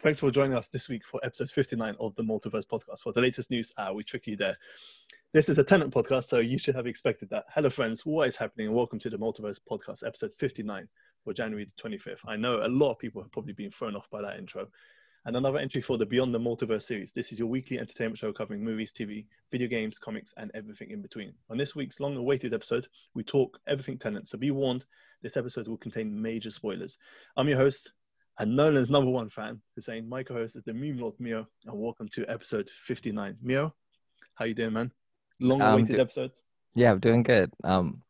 Thanks for joining us this week for episode 59 of the Multiverse podcast. For the latest news, uh, we tricked you there. This is a Tenet podcast, so you should have expected that. Hello, friends. What is happening? And welcome to the Multiverse podcast, episode 59 for January the 25th. I know a lot of people have probably been thrown off by that intro. And another entry for the Beyond the Multiverse series. This is your weekly entertainment show covering movies, TV, video games, comics, and everything in between. On this week's long awaited episode, we talk everything Tenet. So be warned, this episode will contain major spoilers. I'm your host, and Nolan's number one fan, Hussein. My co-host is the meme lord Mio, and welcome to episode 59. Mio, how you doing, man? Long awaited do- episode. Yeah, I'm doing good. Um,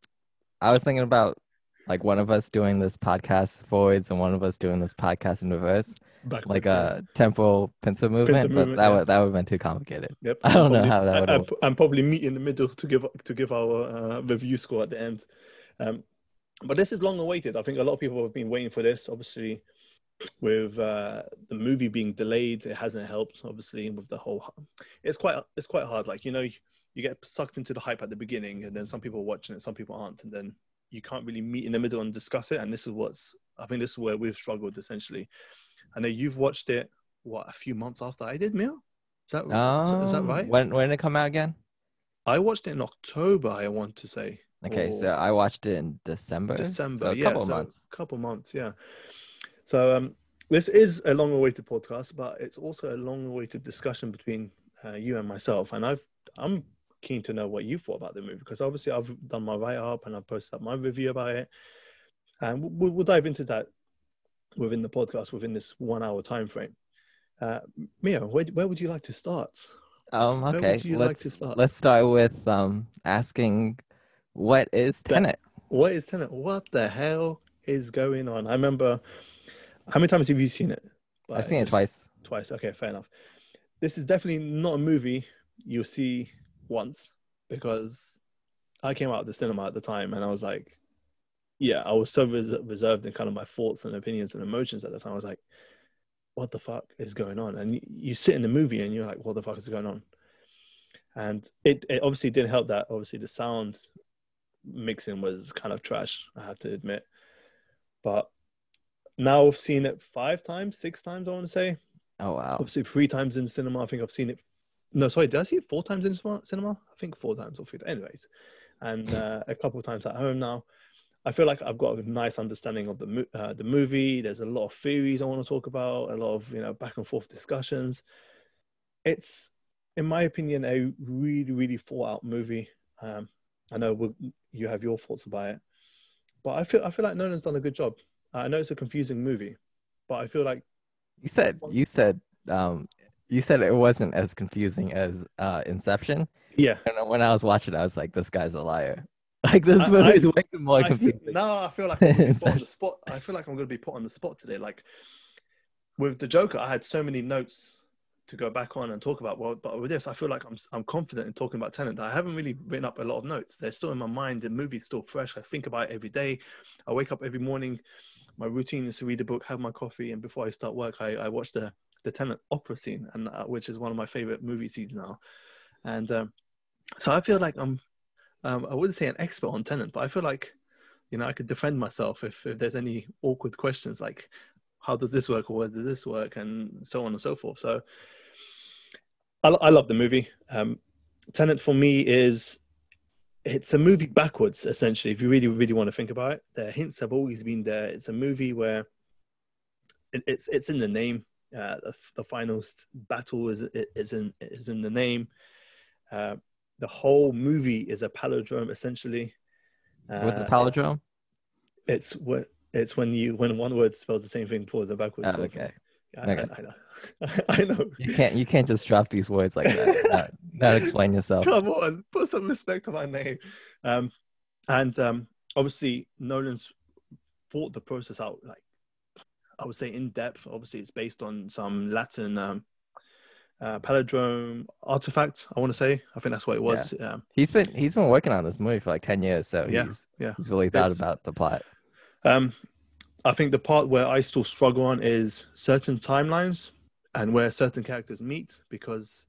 I was thinking about like one of us doing this podcast forwards and one of us doing this podcast in reverse, Backwards, like a temporal pincer movement, but movement, that yeah. would that would have been too complicated. Yep. I don't probably, know how that would. I, am probably meet in the middle to give to give our uh, review score at the end. Um, but this is long awaited. I think a lot of people have been waiting for this. Obviously, with uh, the movie being delayed, it hasn't helped. Obviously, with the whole, it's quite it's quite hard. Like you know, you, you get sucked into the hype at the beginning, and then some people are watching it, some people aren't, and then you can't really meet in the middle and discuss it. And this is what's I think this is where we've struggled essentially. I know you've watched it what a few months after I did, Mia. Is that um, is that right? When when did it come out again? I watched it in October. I want to say. Okay, so I watched it in December. December, so a yeah, couple so months. Couple months, yeah. So um, this is a long-awaited podcast, but it's also a long-awaited discussion between uh, you and myself. And I've I'm keen to know what you thought about the movie because obviously I've done my write-up and I've posted up my review about it, and we'll, we'll dive into that within the podcast within this one-hour time frame. Uh, Mia, where, where would you like to start? Um, okay, let's like start? let's start with um asking, what is Tenet? What is Tenet? What the hell is going on? I remember how many times have you seen it? I've seen it twice. Twice. Okay, fair enough. This is definitely not a movie you'll see once because I came out of the cinema at the time and I was like, yeah, I was so res- reserved in kind of my thoughts and opinions and emotions at the time. I was like, what the fuck is going on? And you, you sit in the movie and you're like, what the fuck is going on? And it, it obviously didn't help that obviously the sound mixing was kind of trash, I have to admit. But now I've seen it five times, six times, I want to say. Oh, wow. Obviously, three times in cinema. I think I've seen it. No, sorry, did I see it four times in cinema? I think four times or three. Anyways, and uh, a couple of times at home now. I feel like I've got a nice understanding of the uh, the movie. There's a lot of theories I want to talk about, a lot of you know back and forth discussions. It's, in my opinion, a really really thought out movie. Um, I know we'll, you have your thoughts about it, but I feel I feel like Nolan's done a good job. I know it's a confusing movie, but I feel like you said you said um, you said it wasn't as confusing as uh, Inception. Yeah. And when I was watching, it, I was like, "This guy's a liar." Like this movie I, is way more I confusing. Feel, no, I feel like I'm put on the spot. I feel like I'm going to be put on the spot today. Like with the Joker, I had so many notes to go back on and talk about. Well, but with this, I feel like I'm I'm confident in talking about Tenet. I haven't really written up a lot of notes. They're still in my mind. The movie's still fresh. I think about it every day. I wake up every morning my routine is to read a book, have my coffee, and before I start work, I, I watch the the Tenet opera scene, and uh, which is one of my favorite movie scenes now. And um, so I feel like I'm, um, I wouldn't say an expert on Tenet, but I feel like, you know, I could defend myself if, if there's any awkward questions like, how does this work or where does this work, and so on and so forth. So I, I love the movie. Um, Tenet for me is it's a movie backwards essentially if you really really want to think about it. The hints have always been there. It's a movie where it, it's it's in the name. Uh, the, the final battle is is in is in the name. Uh, the whole movie is a palindrome essentially. Uh, what's a palindrome? It's what it's when you when one word spells the same thing forwards and backwards. Oh, okay. I, okay. I, I, know I know. You can't you can't just drop these words like that. not, not explain yourself. Come on, put some respect on my name. Um, and um, obviously Nolan's thought the process out like I would say in depth. Obviously, it's based on some Latin um, uh, palindrome artifact. I want to say. I think that's what it was. Yeah. Um, he's been he's been working on this movie for like ten years, so yeah, he's yeah. he's really thought it's, about the plot. Um, I think the part where I still struggle on is certain timelines and where certain characters meet because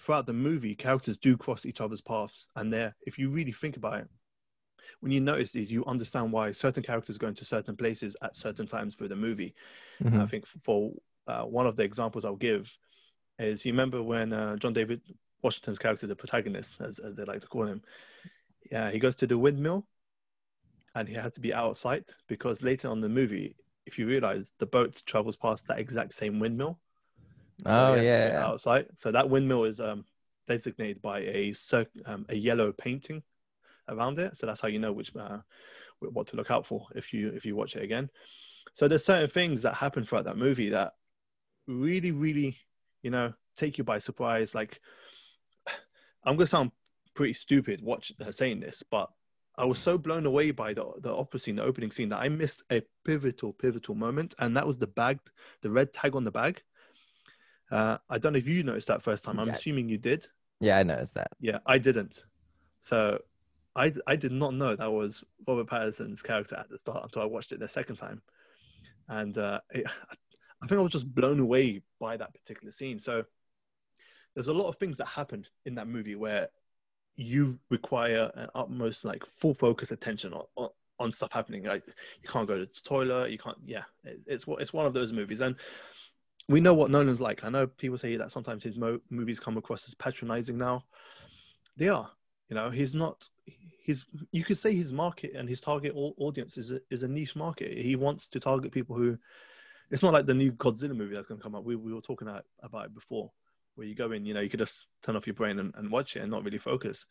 throughout the movie characters do cross each other's paths and there if you really think about it when you notice these you understand why certain characters go into certain places at certain times through the movie mm-hmm. i think for uh, one of the examples I'll give is you remember when uh, John David Washington's character, the protagonist, as, as, they like to call him, yeah, he goes to the windmill, and he had to be out of sight because later on the movie, if you realize, the boat travels past that exact same windmill. So oh yeah, out of sight. So that windmill is um, designated by a um, a yellow painting around it. So that's how you know which uh, what to look out for if you if you watch it again. So there's certain things that happen throughout that movie that really, really, you know, take you by surprise. Like I'm gonna sound pretty stupid watch uh, saying this, but I was so blown away by the the opera scene, the opening scene, that I missed a pivotal, pivotal moment, and that was the bag, the red tag on the bag. Uh, I don't know if you noticed that first time. I'm yeah. assuming you did. Yeah, I noticed that. Yeah, I didn't. So I I did not know that was Robert Pattinson's character at the start until I watched it the second time, and uh, it, I think I was just blown away by that particular scene. So there's a lot of things that happened in that movie where you require an utmost like full focus attention on, on, on stuff happening. Like you can't go to the toilet, you can't. Yeah, it, it's it's one of those movies, and we know what Nolan's like. I know people say that sometimes his mo- movies come across as patronizing. Now, they are. You know, he's not. He's. You could say his market and his target audience is a, is a niche market. He wants to target people who. It's not like the new Godzilla movie that's going to come up. We we were talking about, about it before where you go in, you know, you could just turn off your brain and, and watch it and not really focus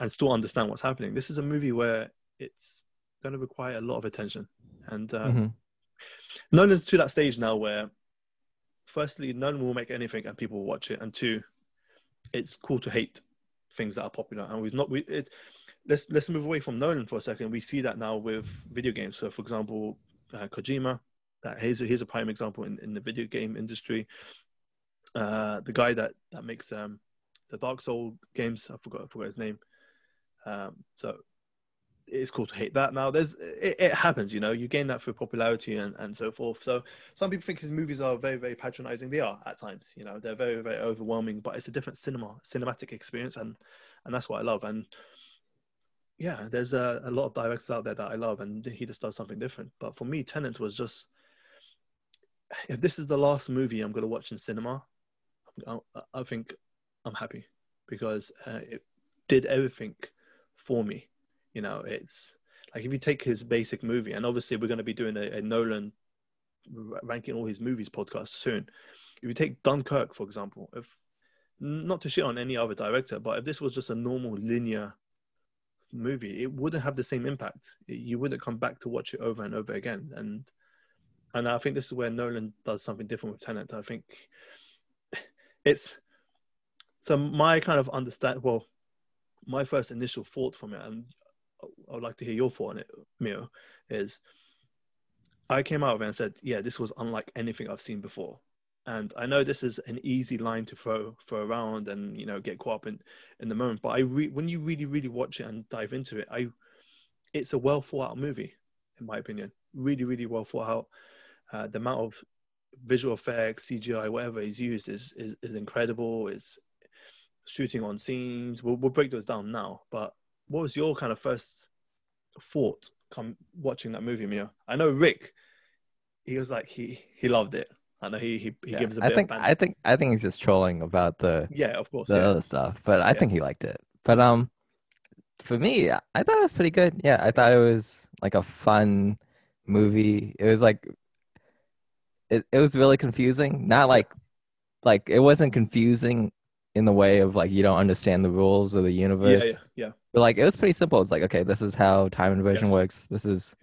and still understand what's happening. This is a movie where it's going to require a lot of attention. And uh, mm-hmm. Nolan's to that stage now where, firstly, Nolan will make anything and people will watch it. And two, it's cool to hate things that are popular. And we've not, we, it, let's, let's move away from Nolan for a second. We see that now with video games. So, for example, uh, Kojima, that here's a, here's a prime example in, in the video game industry uh, the guy that that makes um, the Dark Soul games. I forgot I forgot his name. Um, so it's cool to hate that. Now there's it, it, happens, you know. You gain that through popularity and, and so forth. So some people think his movies are very very patronizing. They are at times, you know. They're very very overwhelming, but it's a different cinema cinematic experience, and and that's what I love. And yeah, there's a, a lot of directors out there that I love, and he just does something different. But for me, Tenet was just if this is the last movie I'm going to watch in cinema, I, I think I'm happy because uh, it did everything for me. You know, it's like if you take his basic movie, and obviously we're going to be doing a, a Nolan ranking all his movies podcast soon. If you take Dunkirk, for example, if not to shit on any other director, but if this was just a normal linear movie, it wouldn't have the same impact. You wouldn't come back to watch it over and over again. And and I think this is where Nolan does something different with Tenet. I think it's so my kind of understand. Well, my first initial thought from it, and I would like to hear your thought on it, Mio, is I came out of it and said, "Yeah, this was unlike anything I've seen before." And I know this is an easy line to throw throw around and you know get caught up in in the moment, but I re- when you really really watch it and dive into it, I it's a well thought out movie in my opinion. Really really well thought out. Uh, the amount of visual effects, CGI, whatever is used is is, is incredible. It's shooting on scenes. We'll, we'll break those down now. But what was your kind of first thought come watching that movie, Mia? I know Rick. He was like he he loved it. I know he he, he yeah, gives a bit. I think I think I think he's just trolling about the yeah, of course, the yeah. other stuff. But I yeah. think he liked it. But um, for me, I thought it was pretty good. Yeah, I thought it was like a fun movie. It was like it, it was really confusing. Not like like it wasn't confusing in the way of like you don't understand the rules of the universe. Yeah, yeah, yeah. But like it was pretty simple. It's like okay, this is how time inversion yes. works. This is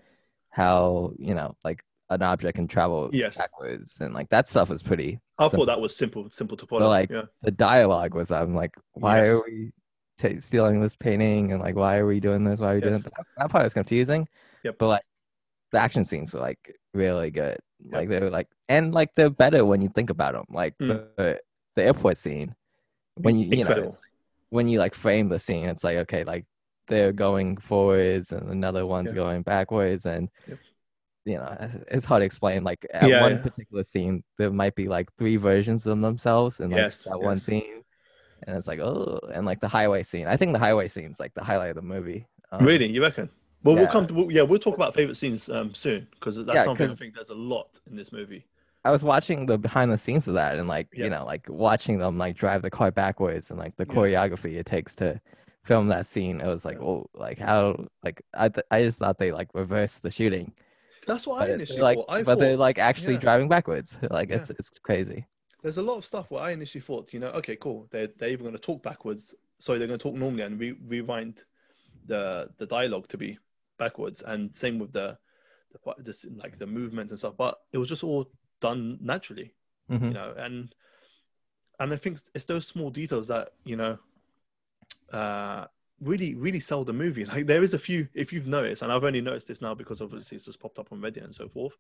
how you know like an object can travel yes. backwards, and like that stuff was pretty. I simple. thought that was simple, simple to follow. But like yeah. the dialogue was, I'm like, why yes. are we t- stealing this painting, and like why are we doing this? Why are we yes. doing that? That part was confusing. Yep. But like the action scenes were like really good. Like they were like, and like they're better when you think about them. Like mm. the the airport scene, when you Incredible. you know when you like frame the scene, it's like okay, like they're going forwards and another one's yeah. going backwards, and yep. you know it's hard to explain. Like at yeah, one particular scene, there might be like three versions of themselves in like yes, that yes. one scene, and it's like oh, and like the highway scene. I think the highway scene is like the highlight of the movie. Um, really, you reckon? Well, yeah. we'll come. To, we'll, yeah, we'll talk about favorite scenes um, soon because that's yeah, something I think there's a lot in this movie. I was watching the behind the scenes of that and like yeah. you know like watching them like drive the car backwards and like the choreography it takes to film that scene. It was like oh like how like I th- I just thought they like reversed the shooting. That's what but I initially like, thought. I but thought, they're like actually driving backwards. Like it's it's crazy. There's a lot of stuff where I initially thought, you know, okay, cool. They're they're even going to talk backwards. Sorry, they're going to talk normally and re- rewind the the dialogue to be backwards, and same with the the this like the movement and stuff. But it was just all done naturally, mm-hmm. you know, and and I think it's those small details that you know uh, really really sell the movie. Like there is a few, if you've noticed, and I've only noticed this now because obviously it's just popped up on Reddit and so forth.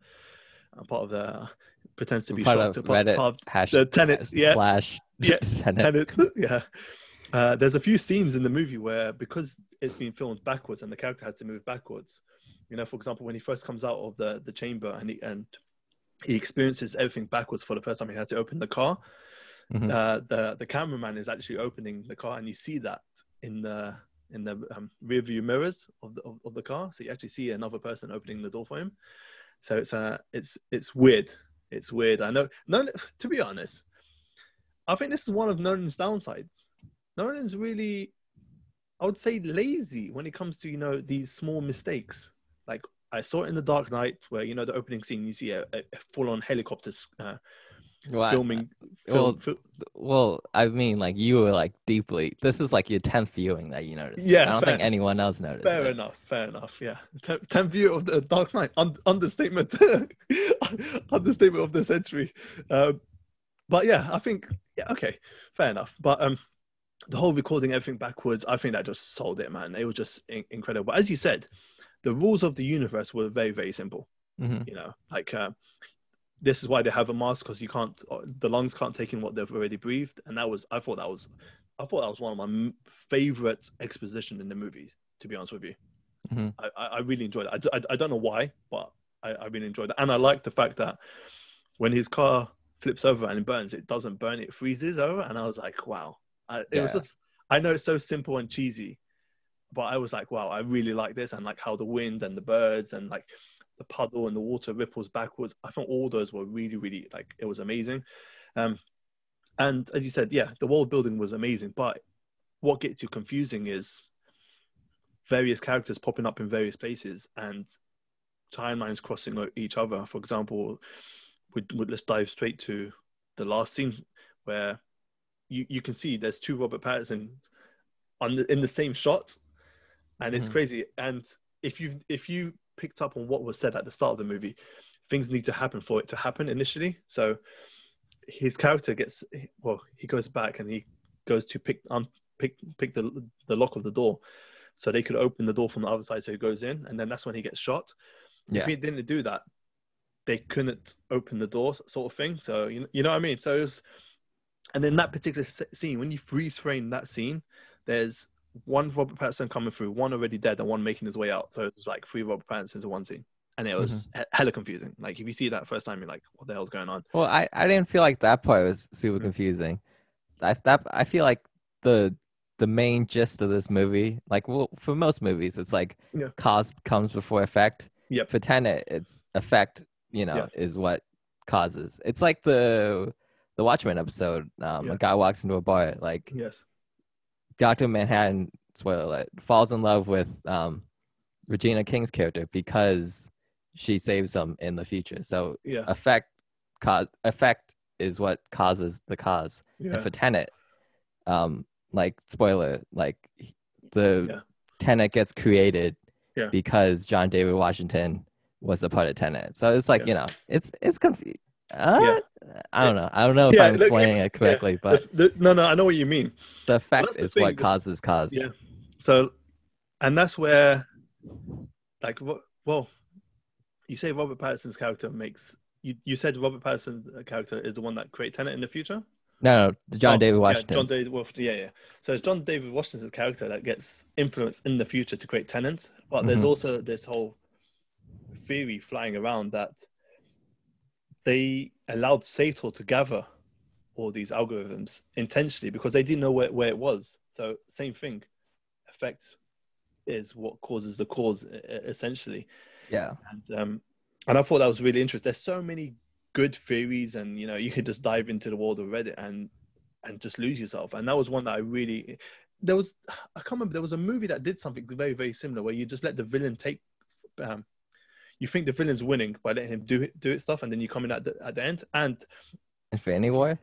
Uh, part of the pretends to be part shocked. Of part, Reddit part hash, the tenants, yeah, slash yeah, tenet. yeah. Uh, there's a few scenes in the movie where because it's been filmed backwards and the character had to move backwards. You know, for example, when he first comes out of the the chamber and he and he experiences everything backwards for the first time. He had to open the car. Mm-hmm. Uh, the the cameraman is actually opening the car, and you see that in the in the um, rear view mirrors of the of, of, the car. So you actually see another person opening the door for him. So it's uh it's it's weird. It's weird. I know. No, to be honest, I think this is one of Nolan's downsides. Nolan's really, I would say, lazy when it comes to you know these small mistakes. Like I saw it in The Dark Knight, where you know the opening scene, you see a, a full-on helicopter uh, well, filming. Film, well, well, I mean, like you were like deeply. This is like your tenth viewing that you noticed. Yeah, I don't think anyone else noticed. Fair it. enough. Fair enough. Yeah, tenth view of the Dark Knight. Un- understatement. understatement of the century. Um, but yeah, I think yeah, okay, fair enough. But um, the whole recording everything backwards, I think that just sold it, man. It was just in- incredible. As you said, the rules of the universe were very, very simple. Mm-hmm. You know, like uh, this is why they have a mask because you can't, uh, the lungs can't take in what they've already breathed. And that was, I thought that was, I thought that was one of my favorite exposition in the movies. To be honest with you, mm-hmm. I, I really enjoyed it. I, I, I don't know why, but I, I really enjoyed it. And I like the fact that when his car flips over and it burns, it doesn't burn, it freezes over. And I was like, wow, I, it yeah. was just, I know it's so simple and cheesy, but I was like, wow, I really like this, and like how the wind and the birds and like the puddle and the water ripples backwards. I thought all those were really, really like it was amazing. Um, and as you said, yeah, the world building was amazing. But what gets you confusing is various characters popping up in various places and timelines crossing each other. For example, we, we, let's dive straight to the last scene where you, you can see there's two Robert Pattinson on the, in the same shot, and it's mm-hmm. crazy. And if you if you picked up on what was said at the start of the movie, things need to happen for it to happen initially. So his character gets well, he goes back and he goes to pick um pick pick the the lock of the door, so they could open the door from the other side. So he goes in, and then that's when he gets shot. Yeah. If he didn't do that, they couldn't open the door, sort of thing. So you you know what I mean. So it was, and in that particular scene, when you freeze frame that scene, there's one Robert Pattinson coming through, one already dead, and one making his way out. So it's like three Robert Pattinsons in one scene, and it was mm-hmm. hella confusing. Like if you see that first time, you're like, "What the hell's going on?" Well, I, I didn't feel like that part was super mm-hmm. confusing. I that I feel like the the main gist of this movie, like well, for most movies, it's like yeah. cause comes before effect. Yep. For Tenet, it's effect. You know, yeah. is what causes. It's like the the Watchmen episode. Um, yeah. A guy walks into a bar, like yes Doctor Manhattan, spoiler alert, falls in love with um, Regina King's character because she saves him in the future. So yeah. effect cause effect is what causes the cause. Yeah. And for Tenet, um, like spoiler, like the yeah. Tenet gets created yeah. because John David Washington was a part of Tenet. So it's like yeah. you know, it's it's confusing. Uh, yeah. I don't know. I don't know if yeah, I'm explaining it correctly, yeah. but the, the, no, no, I know what you mean. The effect is what causes cause. Yeah. So, and that's where, like, well, you say Robert Pattinson's character makes you. You said Robert Pattinson's character is the one that created Tenet in the future. No, no, John oh, David Washington. Yeah, John David Washington. Yeah, yeah. So it's John David Washington's character that gets influence in the future to create Tenet, but mm-hmm. there's also this whole theory flying around that they allowed Sator to gather all these algorithms intentionally because they didn't know where, where it was. So same thing, effect is what causes the cause essentially. Yeah. And um, and I thought that was really interesting. There's so many good theories, and you know, you could just dive into the world of Reddit and and just lose yourself. And that was one that I really there was I can't remember there was a movie that did something very very similar where you just let the villain take um, you think the villain's winning by letting him do it do it stuff and then you come in at the at the end and Infinity War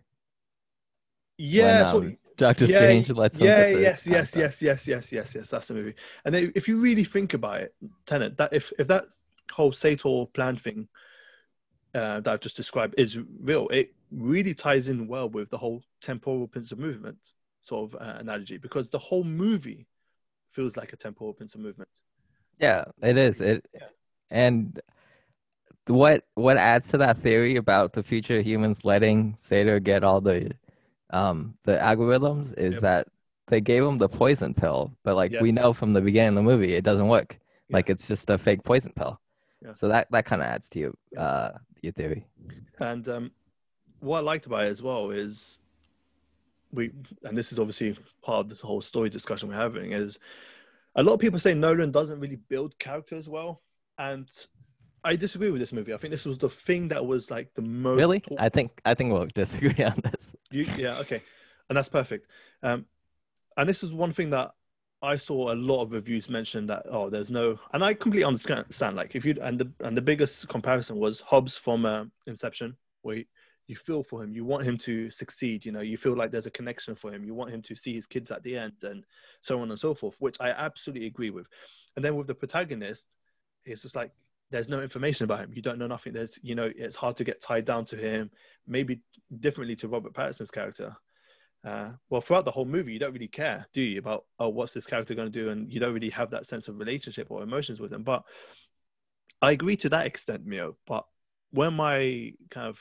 yeah when, um, Doctor yeah, Strange lets yeah yes yes yes yes yes yes yes that's the movie and then if you really think about it Tenet that if if that whole Sator plan thing uh, that I've just described is real it really ties in well with the whole temporal pincer movement sort of uh, analogy because the whole movie feels like a temporal pincer movement. Yeah, it is. It yeah. And what what adds to that theory about the future humans letting Sator get all the um the algorithms is yep. that they gave him the poison pill, but like yes. we know from the beginning of the movie, it doesn't work. Yeah. Like it's just a fake poison pill. Yeah. So that that kind of adds to your uh your theory. And um, what I liked about it as well is we and this is obviously part of this whole story discussion we're having is a lot of people say Nolan doesn't really build characters well, and I disagree with this movie. I think this was the thing that was like the most. Really, I think I think we'll disagree on this. You, yeah, okay, and that's perfect. Um, and this is one thing that I saw a lot of reviews mention that oh, there's no, and I completely understand. Like if you and the and the biggest comparison was Hobbs from uh, Inception, where he, you feel for him you want him to succeed you know you feel like there's a connection for him you want him to see his kids at the end and so on and so forth which i absolutely agree with and then with the protagonist it's just like there's no information about him. You don't know nothing. There's you know it's hard to get tied down to him maybe differently to robert pattinson's character. Uh, well throughout the whole movie you don't really care do you about oh what's this character going to do? And you don't really have that sense of relationship or emotions with him. But i agree to that extent mio. But when my kind of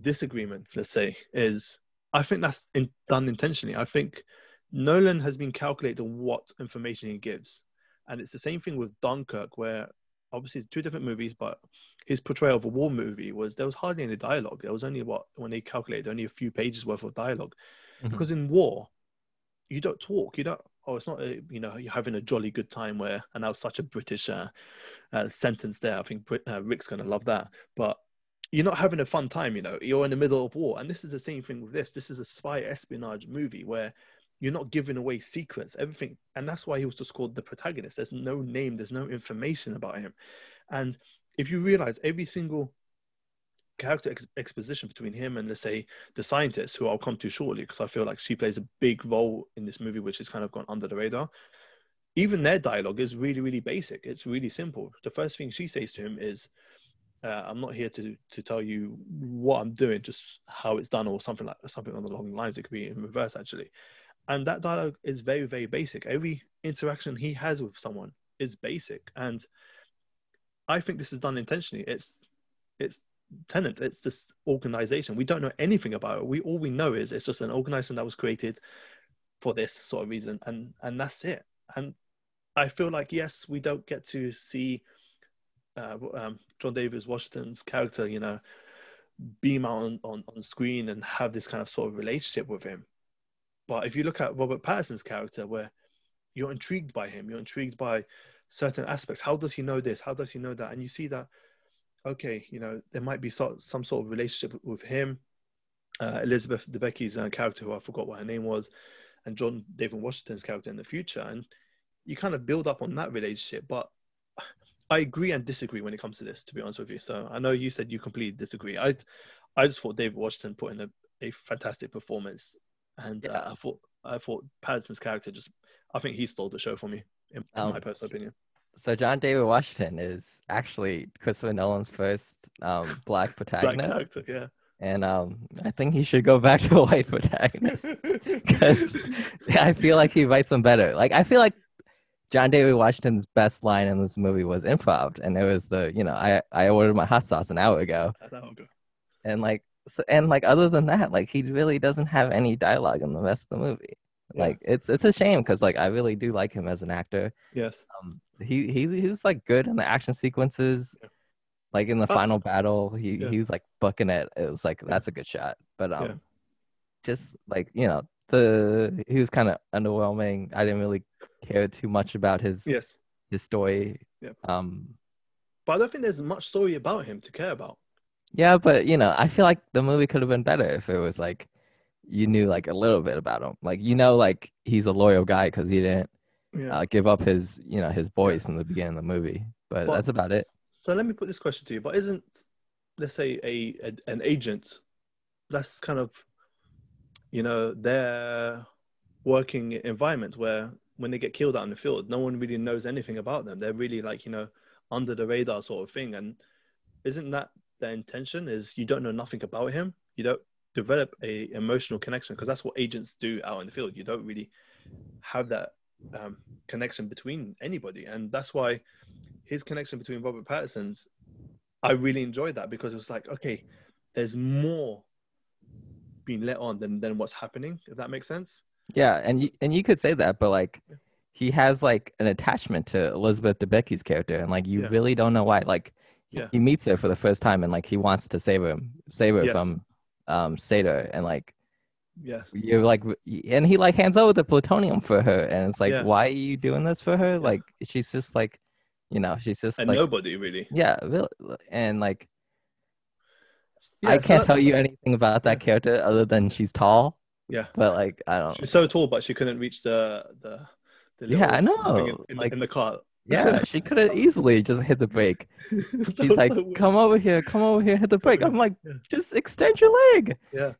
disagreement, let's say, is I think that's in, done intentionally. I think Nolan has been calculating what information he gives. And it's the same thing with Dunkirk, where obviously it's two different movies, but his portrayal of a war movie was there was hardly any dialogue. There was only what, when they calculated, only a few pages worth of dialog mm-hmm. Because in war, you don't talk. You don't, oh, it's not, a, you know, you're having a jolly good time where, and that was such a British uh, uh, sentence there. I think Brit, uh, Rick's going to love that. But you're not having a fun time, you know, you're in the middle of war. And this is the same thing with this. This is a spy espionage movie where you're not giving away secrets, everything. And that's why he was just called the protagonist. There's no name, there's no information about him. And if you realize every single character ex- exposition between him and let's say the scientist who i'll come to shortly because i feel like she plays a big role in this movie which has kind of gone under the radar even their dialogue is really really basic it's really simple the first thing she says to him is uh, I'm not here to to tell you what I'm doing, just how it's done, or something like something on the long lines. It could be in reverse actually, and that dialogue is very very basic. Every interaction he has with someone is basic, and I think this is done intentionally. It's it's Tenet It's this organization. We don't know anything about it. We all we know is it's just an organization that was created for this sort of reason, and and that's it. And I feel like yes, we don't get to see uh, um, John David Washington's character, you know, beam out on, on, on screen and have this kind of sort of relationship with him. But if you look at Robert Pattinson's character, where you're intrigued by him, you're intrigued by certain aspects. How does he know this? How does he know that? And you see that, okay, you know, there might be so, some sort of relationship with him, uh, Elizabeth Debicki's uh, character, who I forgot what her name was, and John David Washington's character in the future. And you kind of build up on that relationship. But I agree and disagree when it comes to this, to be honest with you. So I know you said you completely disagree. I, I just thought David Washington put in a, a fantastic performance, and yeah. uh, I thought I thought Pattinson's character just, I think he stole the show for me, in, um, my personal opinion. So John David Washington is actually Christopher Nolan's first um, black protagonist. black character, yeah. And um, I think he should go back to a white protagonist because I feel like he writes them better. Like I feel like John David Washington's best line in this movie was improv, and it was the you know I I ordered my hot sauce an hour ago, and like so, and like other than that, like he really doesn't have any dialogue in the rest of the movie. Yeah. Like it's it's a shame because like I really do like him as an actor. Yes. Um, he he he was like good in the action sequences. Yeah. Like in the uh, final battle, he yeah. he was like booking it. It was like that's a good shot. But um, just like you know the he was kind of underwhelming. I didn't really care too much about his yes his story. Yeah. Um, but I don't think there's much story about him to care about. Yeah, but you know, I feel like the movie could have been better if it was like you knew like a little bit about him. Like you know, like he's a loyal guy because he didn't yeah. uh, give up his you know his voice in the beginning of the movie. But, but, that's about it. So let me put this question to you: But isn't let's say a, a an agent that's kind of you know their working environment where when they get killed out in the field, no one really knows anything about them. They're really like you know under the radar sort of thing. And isn't that the intention? Is you don't know nothing about him. You don't develop a emotional connection because that's what agents do out in the field. You don't really have that um, connection between anybody, and that's why his connection between Robert Pattinson's, I really enjoyed that because it was like, okay, there's more being let on than than what's happening. If that makes sense. Yeah, and you, and you could say that, but like. He has like an attachment to Elizabeth Debicki's character, and like you yeah. really don't know why. Like, yeah. he meets her for the first time, and like he wants to save her, save her yes. from um Sator and like yeah you're like and he like hands over the plutonium for her and it's like yeah. why are you doing this for her yeah. like she's just like you know she's just and like nobody really yeah and like yeah, i can't tell you anything about that character other than she's tall yeah but like i don't she's so tall but she couldn't reach the the, the yeah i know in, in, like, in the car yeah, she could have easily just hit the brake. She's like, so "Come over here, come over here, hit the brake." I'm like, yeah. "Just extend your leg." Yeah.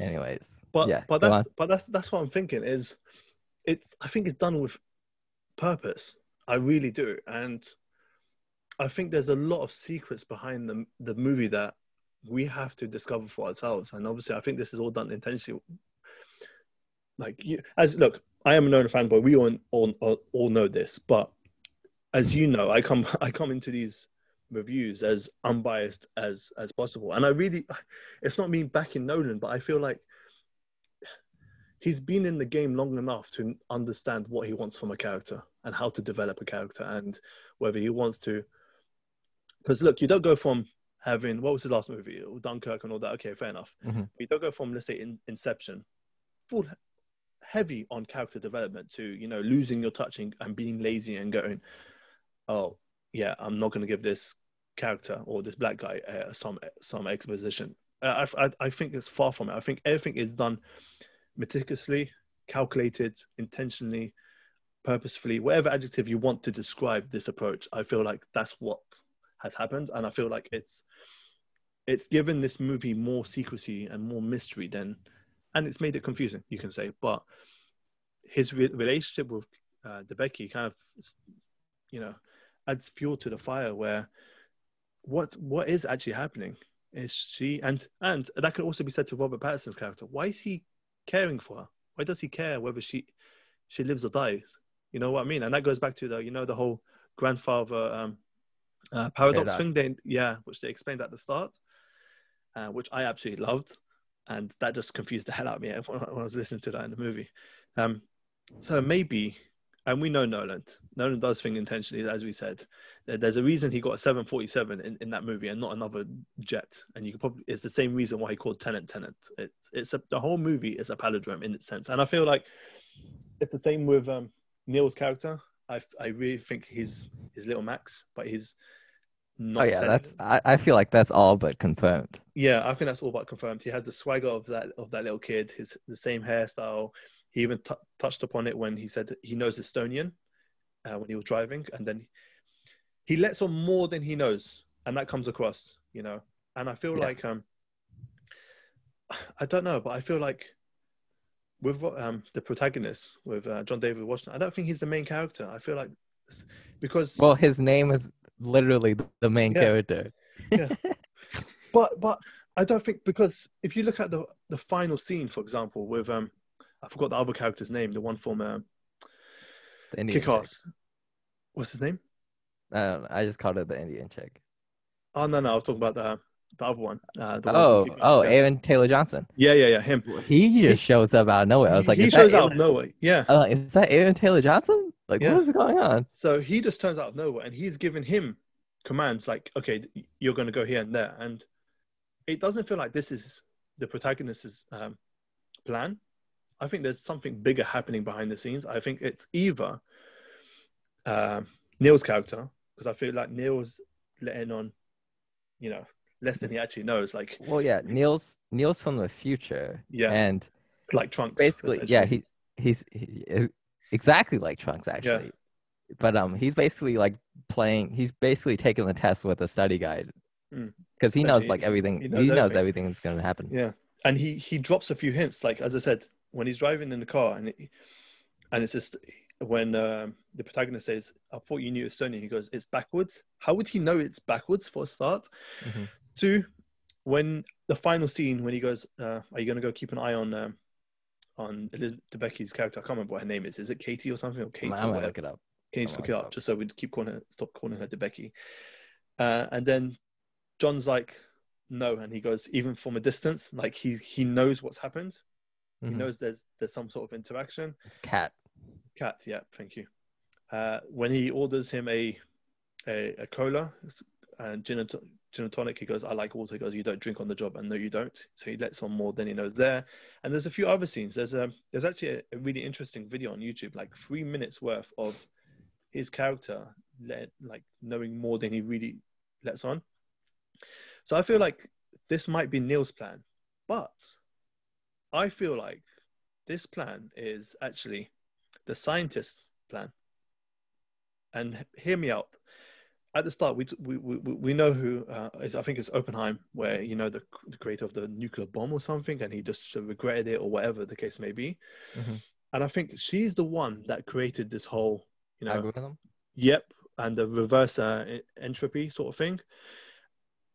Anyways, but yeah, but that's but that's that's what I'm thinking is, it's I think it's done with purpose. I really do, and I think there's a lot of secrets behind the the movie that we have to discover for ourselves. And obviously, I think this is all done intentionally. Like you, as look, I am a known fanboy. We all, all all know this, but as you know, I come I come into these reviews as unbiased as as possible, and I really, it's not me backing Nolan, but I feel like he's been in the game long enough to understand what he wants from a character and how to develop a character and whether he wants to. Because look, you don't go from having what was the last movie, Dunkirk and all that. Okay, fair enough. Mm-hmm. You don't go from let's say in, Inception, full heavy on character development to you know losing your touching and being lazy and going oh yeah, I'm not going to give this character or this black guy uh, some some exposition. Uh, I, I, I think it's far from it. I think everything is done meticulously, calculated, intentionally, purposefully, whatever adjective you want to describe this approach. I feel like that's what has happened, and I feel like it's it's given this movie more secrecy and more mystery than, and it's made it confusing. You can say, but his re- relationship with uh, kind of, you know, adds fuel to the fire where what what is actually happening is she and and that could also be said to Robert Pattinson's character. Why is he caring for her? Why does he care whether she she lives or dies? You know what I mean? And that goes back to the you know the whole grandfather um, uh, paradox, paradox, thing. They yeah, which they explained at the start, uh, which I absolutely loved, and that just confused the hell out of me when I was listening to that in the movie. Um, so maybe and we know Nolan. Nolan does things intentionally, as we said. There's a reason he got a 747 in, in that movie and not another jet. And you could probably it's the same reason why he called Tenet Tenet. It's it's a, the whole movie is a palindrome in its sense. And I feel like it's the same with um, Neil's character. I I really think he's his little Max, but he's not. Oh yeah, that's I, I feel like that's all but confirmed. Yeah, I think that's all but confirmed. He has the swagger of that of that little kid. His the same hairstyle he even t- touched upon it when he said he knows Estonian uh, when he was driving, and then he lets on more than he knows, and that comes across, you know. And I feel yeah. like um, I don't know, but I feel like with um, the protagonist with uh, John David Washington, I don't think he's the main character. I feel like because well, his name is literally the main yeah. character. yeah, but but I don't think because if you look at the the final scene, for example, with um I forgot the other character's name, the one from uh, Kick-Ass. What's his name? I. I just called it the Indian chick. Oh no, no, I was talking about the the other one. Uh, the oh, one oh, Aaron Taylor Johnson. Yeah, yeah, yeah, him. He just shows up out of nowhere. I was like, he shows out of nowhere. Yeah. Uh, is that Aaron Taylor Johnson? Like, yeah. what is going on? So he just turns out of nowhere, and he's giving him commands like, okay, you're going to go here and there, and it doesn't feel like this is the protagonist's um, plan. I think there's something bigger happening behind the scenes. I think it's either uh, Neil's character, because I feel like Neil's letting on, you know, less than he actually knows. Like, well, yeah, Neil's Neil's from the future. Yeah, and like Trunks. Basically, yeah, he he's he, exactly like Trunks actually. Yeah. But um, he's basically like playing. He's basically taking the test with a study guide because mm. he knows like everything. He knows, he knows everything. everything's going to happen. Yeah, and he he drops a few hints. Like as I said, when he's driving in the car, and it, and it's just when uh, the protagonist says, "I thought you knew Estonia," he goes, "It's backwards." How would he know it's backwards for a start? Mm-hmm. Two, when the final scene when he goes, uh, "Are you going to go keep an eye on um, on Becky's character?" I can't remember what her name is. Is it Katie or something? Or Kate? I'm gonna look it up. Can you just look it up, up, just so we keep calling her, stop calling her Becky? Uh, and then John's like, "No," and he goes, "Even from a distance, like he he knows what's happened. Mm-hmm. He knows there's there's some sort of interaction." It's Kat. Kat, yeah, thank you. Uh, when he orders him a a, a cola and gin and, gin and tonic, he goes, "I like water." He goes, "You don't drink on the job," and no, you don't. So he lets on more than he knows there. And there's a few other scenes. There's a there's actually a, a really interesting video on YouTube, like three minutes worth of his character let, like knowing more than he really lets on. So I feel like this might be Neil's plan, but I feel like this plan is actually the scientist's plan. And hear me out. At the start, we we we, we know who uh, is. I think it's Oppenheim, where you know the, the creator of the nuclear bomb or something, and he just regretted it or whatever the case may be. Mm-hmm. And I think she's the one that created this whole, you know, algorithm. Yep, and the reverse uh, entropy sort of thing.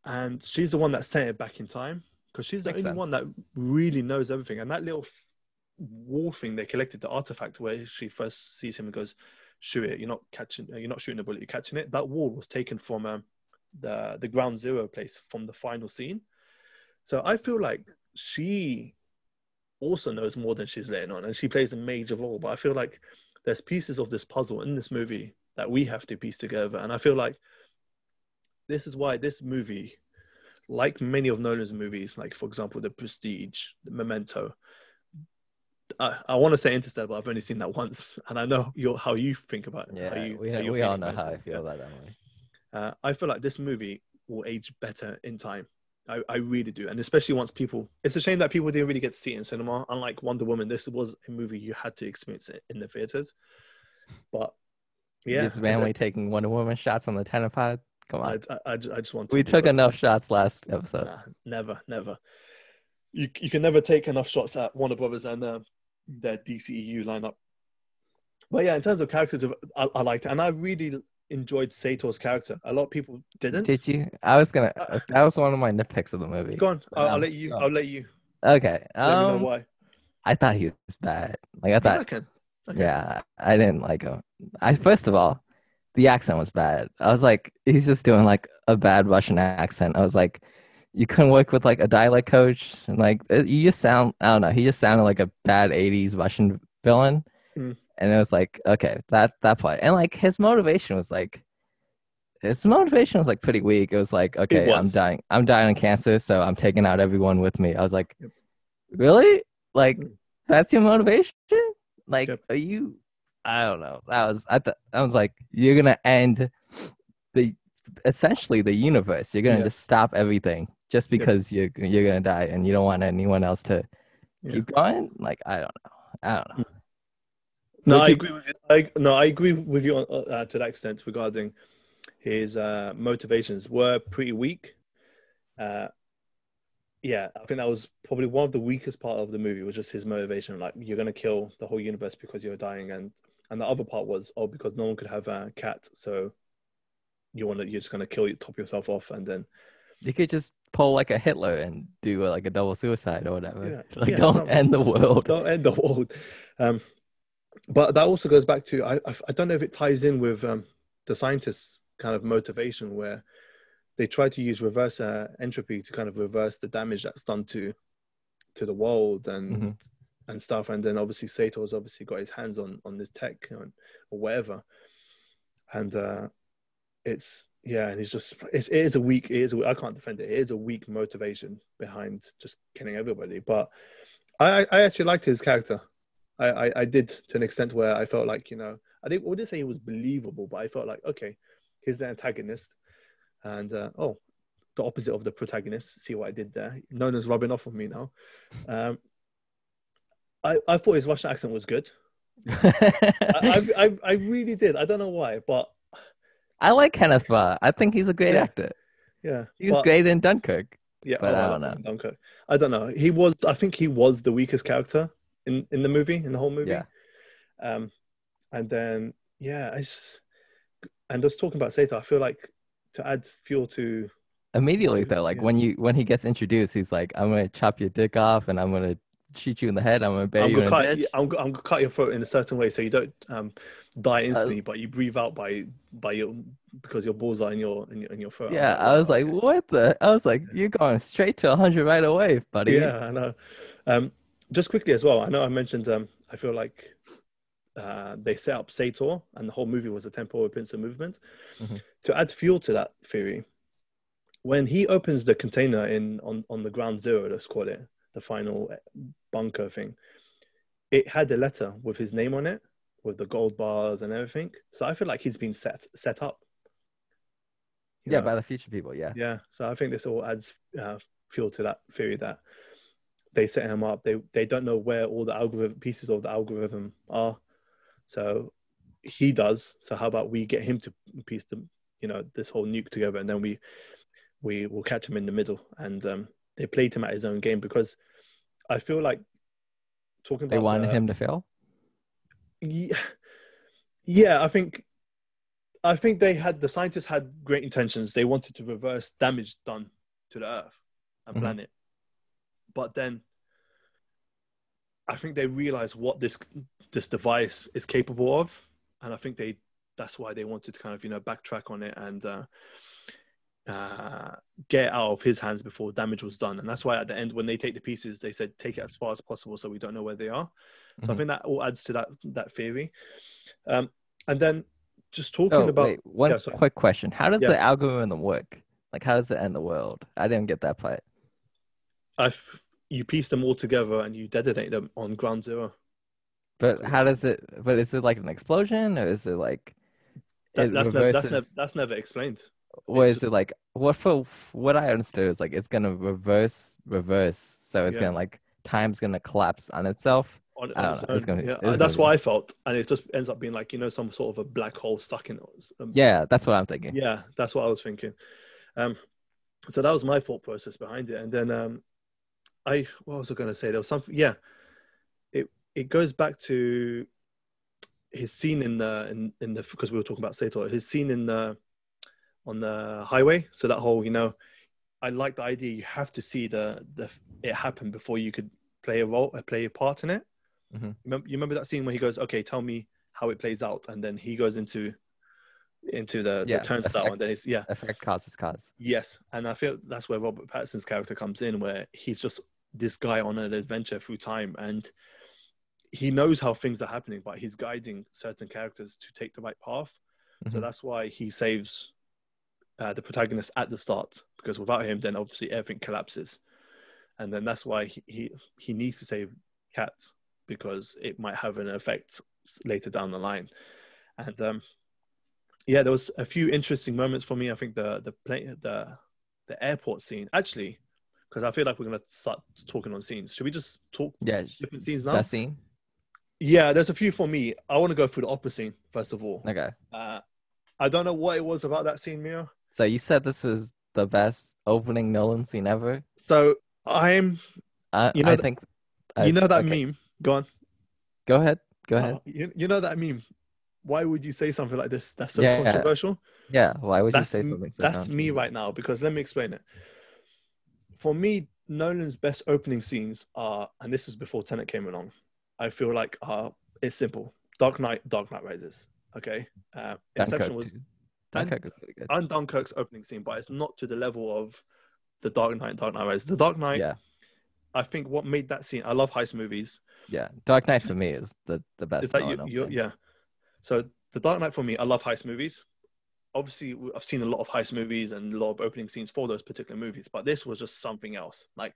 And she's the one that sent it back in time because she's the Makes only sense. one that really knows everything. And that little wall thing they collected the artifact where she first sees him and goes shoot it. You're not catching you're not shooting a bullet. You're catching it. That wall was taken from um, the the ground zero place from the final scene. So i feel like she also knows more than she's letting on and she plays a major role. But i feel like there's pieces of this puzzle in this movie that we have to piece together. And i feel like this is why this movie like many of nolan's movies like for example the prestige the memento I, I want to say Interstellar, but I've only seen that once, and I know how you think about it. Yeah, you, we, know, we all know how I feel about that movie. Uh, I feel like this movie will age better in time. I, I really do, and especially once people. It's a shame that people didn't really get to see it in cinema. Unlike Wonder Woman, this was a movie you had to experience it in the theaters. But yeah, just randomly taking Wonder Woman shots on the Tenopod. Come on, I, I, I just want. to. we took enough shots last episode. Nah, never, never. You you can never take enough shots at Warner Brothers and uh, their DCEU lineup. But yeah, in terms of characters, I, I liked it, and I really enjoyed Sator's character. A lot of people didn't. Did you? I was gonna. Uh, that was one of my nitpicks of the movie. Go on. I'll, um, I'll let you. Oh. I'll let you. Okay. Um, let know why. I thought he was bad. Like I thought. Okay. Okay. Yeah, I didn't like him. I first of all, the accent was bad. I was like, he's just doing like a bad Russian accent. I was like, you couldn't work with like a dialect coach and like you just sound i don't know he just sounded like a bad 80s russian villain mm. and it was like okay that that part and like his motivation was like his motivation was like pretty weak it was like okay was. i'm dying i'm dying of cancer so i'm taking out everyone with me i was like yep. really like mm. that's your motivation like yep. are you i don't know that was i thought i was like you're gonna end the essentially the universe you're gonna yeah. just stop everything just because you're you're gonna die and you don't want anyone else to yeah. keep going. Like I don't know. I don't know. No, I agree with you. I, no, I agree with you uh, to that extent regarding his uh, motivations were pretty weak. Uh, yeah, I think that was probably one of the weakest part of the movie was just his motivation. Like you're gonna kill the whole universe because you're dying, and and the other part was oh because no one could have a cat, so you want to you're just gonna kill top yourself off, and then you could just pull like a Hitler and do a, like a double suicide or whatever. Yeah. Like, yeah, don't end the world. Don't end the world. Um, but that also goes back to I, I don't know if it ties in with um, the scientists' kind of motivation where they try to use reverse uh, entropy to kind of reverse the damage that's done to to the world and mm-hmm. And stuff. And then obviously Sator's obviously got his hands on on this tech or whatever, and uh, it's yeah, and he's just it's, it is a weak. It is a, I can't defend it. It is a weak motivation behind just killing everybody. But I I actually liked his character. I, I, I did to an extent where I felt like you know I didn't wouldn't say he was believable, but I felt like okay, he's the antagonist, and uh, oh, the opposite of the protagonist. See what I did there? Nolan's rubbing off on me now. Um, I I thought his Russian accent was good. I, I, I I really did. I don't know why, but I like Kenneth. I think he's a great Yeah. actor. yeah, He was but- great in Dunkirk. Yeah, but oh, I don't love Dunkirk. I don't know. He was. I think he was the weakest character in in the movie, in the whole movie. Yeah. Um, and then yeah, I just, and just talking about Sator, I feel like to add fuel to Immediately though, like yeah. when you when he gets introduced, he's like, "I'm gonna chop your dick off, and I'm gonna shoot you in the head. I'm gonna I'm gonna cut. ditch." I'm, I'm gonna cut your throat in a certain way so you don't um, die Uh, instantly, but you breathe out by by your because your balls are in your in your, in your throat. Yeah, I was like, "What the?" I was like, "You're going straight to 100 right away, buddy." Yeah, I know. Um, just quickly as well, I know I mentioned. Um, I feel like uh, they set up Sator, and the whole movie was a temporal pincer movement. Mhm. To add fuel to that theory, when he opens the container in on on the ground zero, let's call it the final bunker thing, it had a letter with his name on it, with the gold bars and everything. So I feel like he's been set set up. Yeah, know? by the future people. Yeah. Yeah, so I think this all adds uh, fuel to that theory that they set him up. They they don't know where all the algorithm pieces of the algorithm are, so he does. So how about we get him to piece the you know, this whole nuke together, and then we we will catch him in the middle. And um, they played him at his own game because I feel like talking about. They wanted the- him to fail. yeah, yeah, I think I think they had the scientists had great intentions. They wanted to reverse damage done to the Earth and Mhm. planet, but then I think they realized what this this device is capable of, and I think they that's why they wanted to kind of you know backtrack on it and uh, uh, get out of his hands before damage was done. And that's why at the end when they take the pieces, they said take it as far as possible so we don't know where they are. So I Mhm. think that all adds to that that theory. Um, and then just talking Oh, about wait, one yeah, quick question. How does Yeah. the algorithm work? Like, how does it end the world? I didn't get that part. I f- you piece them all together and you detonate them on ground zero. But how does it? But is it like an explosion, or is it like? That, it that's, never, that's, never, that's never explained. Is it like what for? What I understood is like it's gonna reverse, reverse. So it's Yeah. gonna like time's gonna collapse on itself. On, on its. It's gonna- yeah, that's what I felt, and it just ends up being like you know some sort of a black hole stuck in it. Um, Yeah, that's what I'm thinking. yeah, that's what I was thinking. Um, so that was my thought process behind it, and then um, I what was I going to say? There was something. Yeah, it it goes back to his scene in the in in the because we were talking about Sator. His scene in the on the highway. So that whole you know, I like the idea. You have to see the the it happen before you could play a role, uh, play a part in it. Mhm. Remember, you remember that scene where he goes, "Okay, tell me how it plays out," and then he goes into into the, Yeah, the turnstile, effect. and then it's yeah, Effect causes cause. Yes, and I feel that's where Robert Pattinson's character comes in, where he's just this guy on an adventure through time, and he knows how things are happening, but he's guiding certain characters to take the right path. So Mhm. that's why he saves uh, the protagonist at the start, because without him, then obviously everything collapses, and then that's why he he, he needs to save Kat because it might have an effect later down the line, and um, yeah, there was a few interesting moments for me. I think the the the the airport scene actually, because I feel like we're gonna start talking on scenes. Should we just talk Yeah, different scenes now? that scene. Yeah, there's a few for me. I want to go through the opera scene first of all. Okay. Uh, I don't know what it was about that scene, Mia. So you said this was the best opening Nolan scene ever. So I'm, I, You know I th- think. you know that okay, meme. Go on. Go ahead. Go ahead. Uh, you, you know that meme. Why would you say something like this? That's so Yeah, controversial. Yeah. Why would that's you say something? So that's me right now because let me explain it. For me, Nolan's best opening scenes are, and this was before Tenet came along. I feel like uh, it's simple: Dark Knight, Dark Knight Rises. Okay, uh, Inception was too. Dunkirk really good. and Dunkirk's opening scene, but it's not to the level of the Dark Knight, Dark Knight Rises. The Dark Knight, Yeah. I think what made that scene. I love heist movies. Yeah. Dark Knight for me is the the best. Is that you? Nolan you opening. yeah. So the Dark Knight for me, I love heist movies. Obviously, I've seen a lot of heist movies and a lot of opening scenes for those particular movies, but this was just something else. Like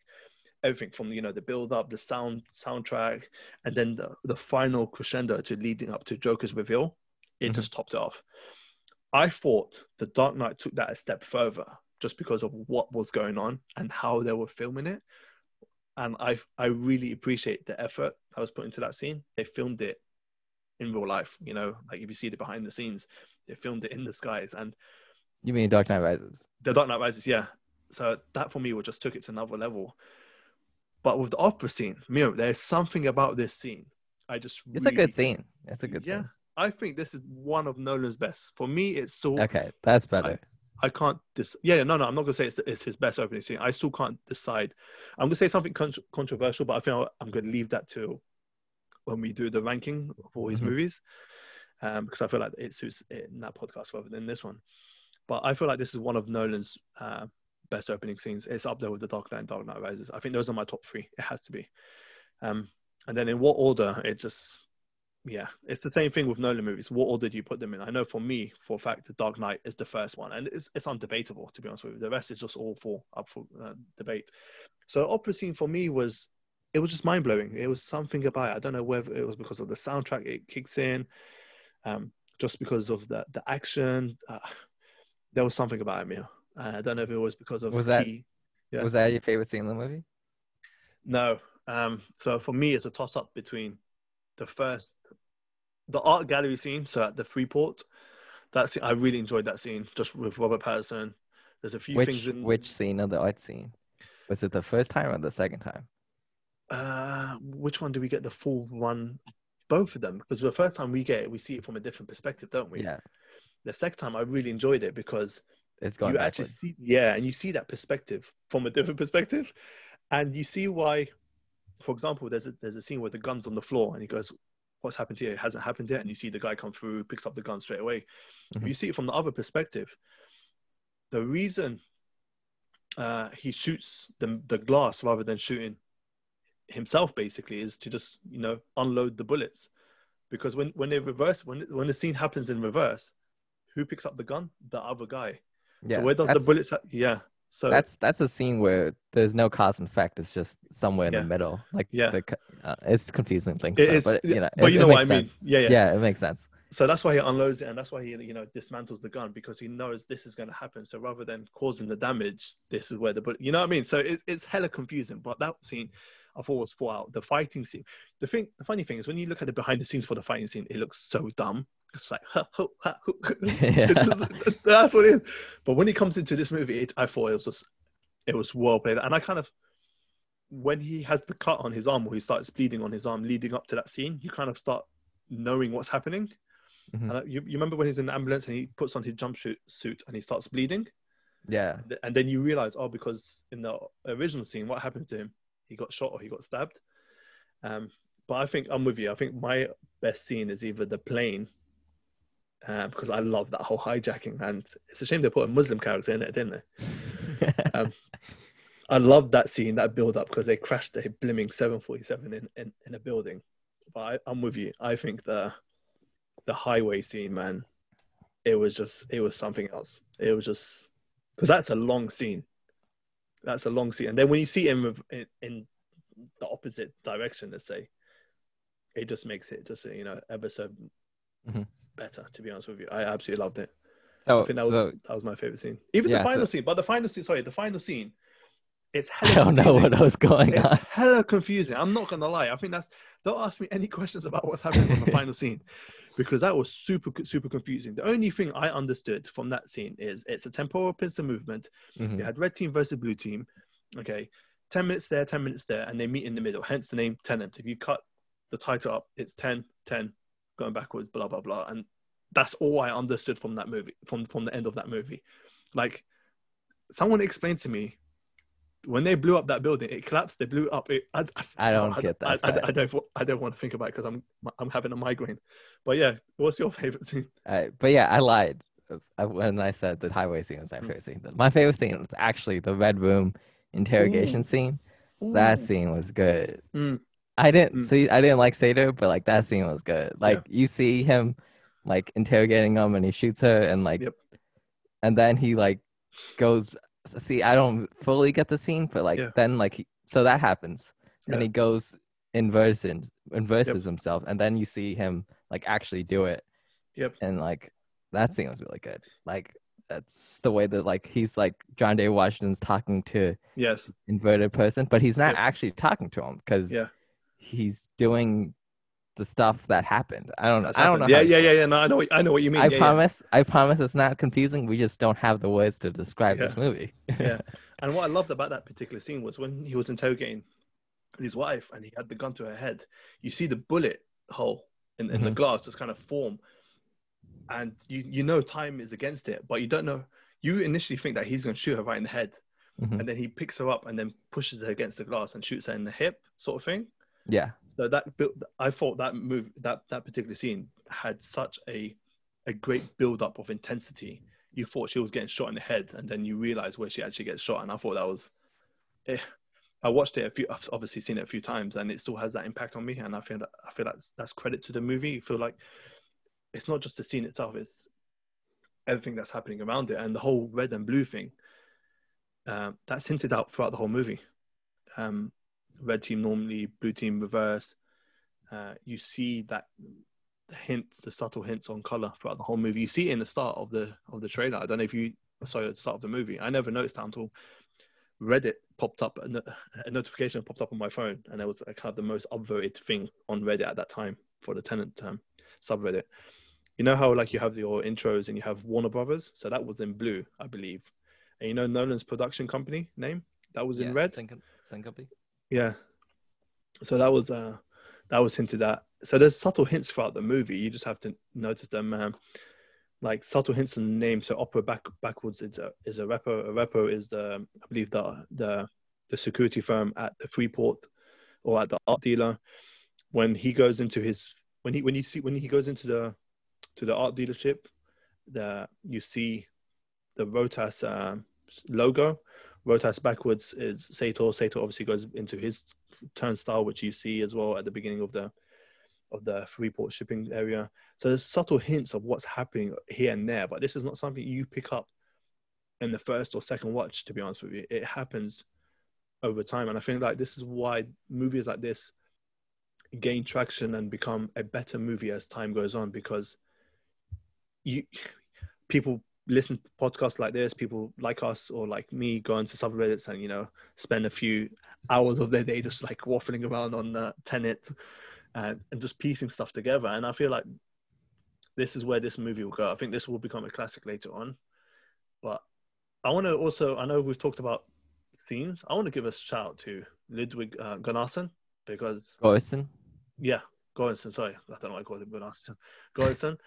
everything from you know the build up, the sound soundtrack, and then the, the final crescendo to leading up to Joker's reveal. It Mhm. just topped it off. I thought the Dark Knight took that a step further just because of what was going on and how they were filming it. And I I really appreciate the effort that was put into that scene. They filmed it in real life, you know, like if you see the behind the scenes, they filmed it in the skies. And you mean Dark Knight Rises? The Dark Knight Rises, yeah. So that for me was just took it to another level. But with the opera scene, Miro, there's something about this scene. I just it's really, a good scene. It's a good yeah, scene. I think this is one of Nolan's best. For me, it's still okay. That's better. I, I can't. Dis- yeah, no, no. I'm not gonna say it's, the, it's his best opening scene. I still can't decide. I'm gonna say something con- controversial, but I think I'm gonna leave that to when we do the ranking of all his mm-hmm. movies, um, because I feel like it suits it in that podcast rather than this one. But I feel like this is one of Nolan's uh, best opening scenes. It's up there with The Dark Knight and Dark Knight Rises. I think those are my top three. It has to be. Um, and then in what order? It just, yeah, it's the same thing with Nolan movies. What order do you put them in? I know for me, for a fact, The Dark Knight is the first one, and it's it's undebatable to be honest with you. The rest is just all for up for uh, debate. So opera scene for me was it was just mind blowing. It was something about it. I don't know whether it was because of the soundtrack it kicks in, um, just because of the the action. Uh, there was something about it. Uh, I don't know if it was because of was that yeah. was that your favorite scene in the movie? No. Um, so for me, it's a toss up between the first, the art gallery scene. So at the Freeport, that scene, I really enjoyed that scene just with Robert Pattinson. There's a few which, things in which scene of the art scene was it the first time or the second time? Uh, which one do we get the full one? Both of them, because the first time we get it, we see it from a different perspective, don't we? Yeah. The second time, I really enjoyed it because it's going you backwards. actually see, yeah, and you see that perspective from a different perspective, and you see why. For example, there's a there's a scene where the gun's on the floor, and he goes, "What's happened here? It hasn't happened yet." And you see the guy come through, picks up the gun straight away. Mm-hmm. You see it from the other perspective. The reason uh, he shoots the the glass rather than shooting himself, basically, is to just you know unload the bullets, because when when they reverse when when the scene happens in reverse, who picks up the gun? The other guy. Yeah, so where does the bullets? Ha- yeah. So that's that's a scene where there's no cause and effect. It's just somewhere in yeah. the middle. Like yeah, the, uh, it's confusing thing. but you know, but it, you know what I mean. Yeah, yeah, yeah. It makes sense. So that's why he unloads it, and that's why he you know dismantles the gun because he knows this is going to happen. So rather than causing the damage, this is where the bullet. You know what I mean? So it, it's hella confusing. But that scene, I thought was thought out. The fighting scene. The thing, the funny thing is when you look at the behind the scenes for the fighting scene, it looks so dumb it's like that's what it is. But when he comes into this movie, it, I thought it was just it was well played, and I kind of when he has the cut on his arm or he starts bleeding on his arm leading up to that scene, you kind of start knowing what's happening. Mm-hmm. And you, you remember when he's in the ambulance and he puts on his jumpsuit suit and he starts bleeding? Yeah. And then you realize, oh, because in the original scene, what happened to him? He got shot or he got stabbed. Um, but I think I'm with you. I think my best scene is either the plane uh, because I love that whole hijacking. And it's a shame they put a Muslim character in it, didn't they? um, I love that scene, that build up, because they crashed a blimming 747 in, in, in a building. But I, am with you. I think the the highway scene, man, it was just it was something else. It was just because that's a long scene. That's a long scene, and then when you see him in, in the opposite direction, let's say, it just makes it just you know ever so mm-hmm better. To be honest with you, I absolutely loved it. So, I think that was so, that was my favorite scene. Even yeah, the final so, scene, but the final scene. Sorry, the final scene. It's hella I don't confusing. know what was going it's on. It's hella confusing. I'm not gonna lie. I think that's. Don't ask me any questions about what's happening in the final scene, because that was super super confusing. The only thing I understood from that scene is it's a temporal pincer movement. Mm-hmm. You had red team versus blue team. Okay, ten minutes there, ten minutes there, and they meet in the middle. Hence the name Tenet. If you cut the title up, it's 10, 10, going backwards, blah blah blah, and that's all I understood from that movie, from from the end of that movie. Like, someone explained to me when they blew up that building, it collapsed. They blew up. It, I, I don't I, get that. I, I, I, don't. I don't want to think about it because I'm I'm having a migraine. But yeah, what's your favorite scene? Uh, but yeah, I lied when I said the highway scene was my mm. favorite scene. My favorite scene was actually the red room interrogation Ooh. scene. Ooh. That scene was good. Mm. I didn't mm. see. I didn't like Sator, but like that scene was good. Like yeah. you see him, like interrogating him, and he shoots her, and like, yep. and then he like goes. See, I don't fully get the scene, but like yeah. then like he, so that happens, yeah. and he goes inverses inverses yep. himself, and then you see him like actually do it. Yep. And like that scene was really good. Like that's the way that like he's like John David Washington's talking to yes inverted person, but he's not actually talking to him because yeah. He's doing the stuff that happened. I don't know. I don't know. Yeah, yeah, yeah, yeah. No, I know. What, I know what you mean. I yeah, promise. Yeah. I promise it's not confusing. We just don't have the words to describe yeah. this movie. yeah. And what I loved about that particular scene was when he was interrogating his wife and he had the gun to her head. You see the bullet hole in, in mm-hmm. the glass just kind of form, and you you know time is against it, but you don't know. You initially think that he's going to shoot her right in the head, mm-hmm. and then he picks her up and then pushes her against the glass and shoots her in the hip, sort of thing. Yeah. So that built, I thought that move, that that particular scene had such a a great build up of intensity. You thought she was getting shot in the head, and then you realize where she actually gets shot. And I thought that was, eh. I watched it a few. I've obviously seen it a few times, and it still has that impact on me. And I feel that I feel that's that's credit to the movie. You feel like it's not just the scene itself; it's everything that's happening around it, and the whole red and blue thing. Um, that's hinted out throughout the whole movie. Um, red team normally, blue team reverse. Uh, you see that the hints, the subtle hints on color throughout the whole movie. You see it in the start of the of the trailer. I don't know if you it at the start of the movie. I never noticed that until Reddit popped up, a, a notification popped up on my phone, and it was kind of the most upvoted thing on Reddit at that time for the Tenet um, subreddit. You know how like you have your intros and you have Warner Brothers, so that was in blue, I believe. And you know Nolan's production company name that was in yeah, red. Same, same company. Yeah. So that was uh that was hinted at. So there's subtle hints throughout the movie. You just have to notice them. Um, like subtle hints in the name. So opera back backwards is a is a repo. A repo is the I believe the the the security firm at the Freeport or at the art dealer. When he goes into his when he when you see when he goes into the to the art dealership, the you see the Rotas uh, logo Rotas backwards is Sator. Sator obviously goes into his turnstile, which you see as well at the beginning of the of the Freeport shipping area. So there's subtle hints of what's happening here and there, but this is not something you pick up in the first or second watch. To be honest with you, it happens over time, and I think like this is why movies like this gain traction and become a better movie as time goes on because you people listen to podcasts like this, people like us or like me go into subreddits and you know spend a few hours of their day just like waffling around on uh, Tenet and, and just piecing stuff together. And I feel like this is where this movie will go. I think this will become a classic later on. But I want to also, I know we've talked about themes. I want to give a shout out to Ludwig uh, Gunnarsson because. Göransson? Yeah, Göransson. Sorry, I don't know why I called him Gunnarsson. Göransson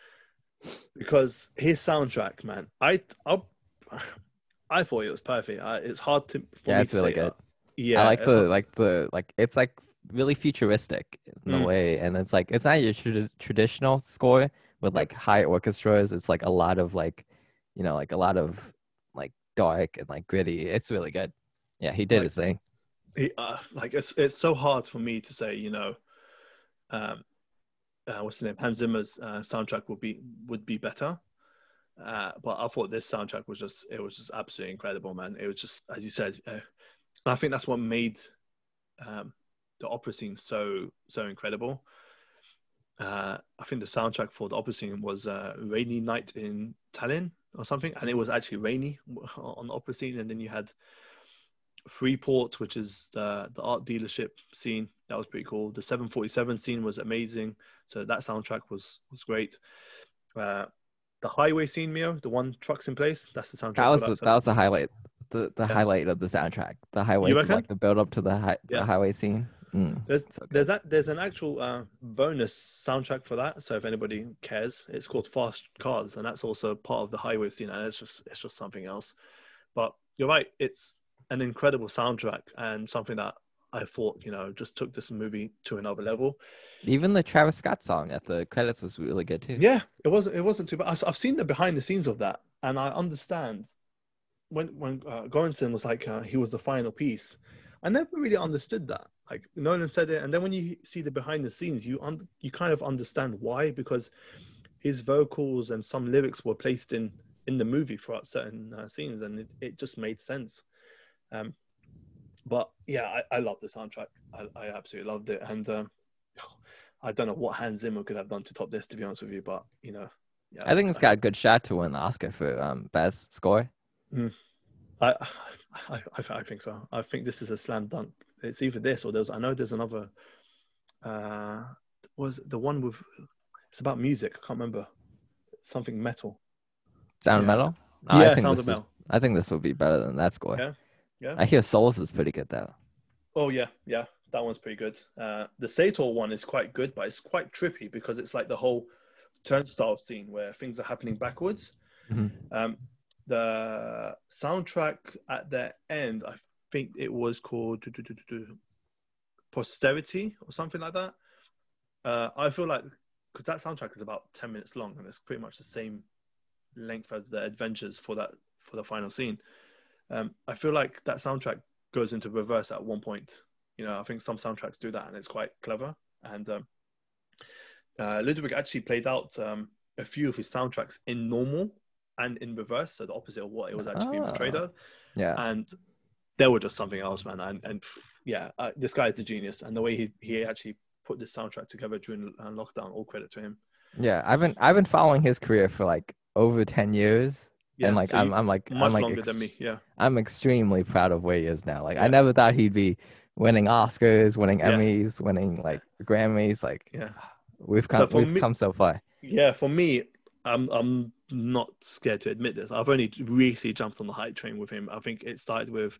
because his soundtrack, man, I I, I thought it was perfect. I, it's hard to for yeah, me it's to really say good. Yeah, I like the hard. like the like it's like really futuristic in mm. a way, and it's like it's not your tra- traditional score with like high orchestras. It's like a lot of like, you know, like a lot of like dark and like gritty. It's really good. Yeah, he did like, his thing. He, uh, like it's it's so hard for me to say, you know, um, uh, what's the name Hans Zimmer's uh, soundtrack would be would be better. Uh, but I thought this soundtrack was just it was just absolutely incredible, man. It was just as you said. Uh, I think that's what made um, the opera scene so so incredible. Uh, I think the soundtrack for the opera scene was uh, "Rainy Night in Tallinn" or something, and it was actually rainy on the opera scene. And then you had Freeport, which is the the art dealership scene. That was pretty cool. The 747 scene was amazing. So that soundtrack was was great. Uh, the highway scene, Mio, the one trucks in place. That's the soundtrack. That was that, the, that was the highlight. The the yeah. highlight of the soundtrack. The highway, like the build up to the hi- yeah. the highway scene. Mm, there's so there's that there's an actual uh, bonus soundtrack for that. So if anybody cares, it's called Fast Cars, and that's also part of the highway scene. And it's just it's just something else. But you're right. It's an incredible soundtrack and something that I thought, you know, just took this movie to another level. Even the Travis Scott song at the credits was really good too. Yeah, it wasn't. It wasn't too bad. I've seen the behind the scenes of that, and I understand when when uh, Göransson was like uh, he was the final piece. I never really understood that. Like Nolan said it, and then when you see the behind the scenes, you un- you kind of understand why because his vocals and some lyrics were placed in in the movie throughout certain uh, scenes, and it, it just made sense. Um, but yeah, I, I love the soundtrack. I, I absolutely loved it, and um, I don't know what Hans Zimmer could have done to top this, to be honest with you. But you know, yeah, I think it's got a good shot to win the Oscar for um, best score. Mm. I, I, I, think so. I think this is a slam dunk. It's either this or there's. I know there's another. Uh, was the one with? It's about music. I can't remember. Something metal. Sound yeah. metal. Oh, yeah, I think sound this metal. Is, I think this will be better than that score. Yeah, yeah. I hear Souls is pretty good though. Oh yeah, yeah. That one's pretty good. Uh, the Sator one is quite good, but it's quite trippy because it's like the whole turnstile scene where things are happening backwards. Mm-hmm. Um, the soundtrack at the end, I think it was called Posterity or something like that. Uh, I feel like because that soundtrack is about ten minutes long and it's pretty much the same length as the adventures for that for the final scene. Um, I feel like that soundtrack goes into reverse at one point. You know, I think some soundtracks do that and it's quite clever. And um, uh, Ludwig actually played out um, a few of his soundtracks in normal and in reverse, so the opposite of what it was actually being portrayed of. Yeah, and they were just something else, man. And and yeah, uh, this guy is a genius, and the way he he actually put this soundtrack together during uh, lockdown, all credit to him. Yeah, I've been I've been following his career for like over ten years. Yeah, and like so I'm, I'm like much I'm like longer ex- than me. Yeah, I'm extremely proud of where he is now. Like yeah. I never thought he'd be winning Oscars, winning yeah. Emmys, winning like Grammys. Like yeah, we've come so we've me, come so far. Yeah, for me, I'm I'm not scared to admit this. I've only recently jumped on the hype train with him. I think it started with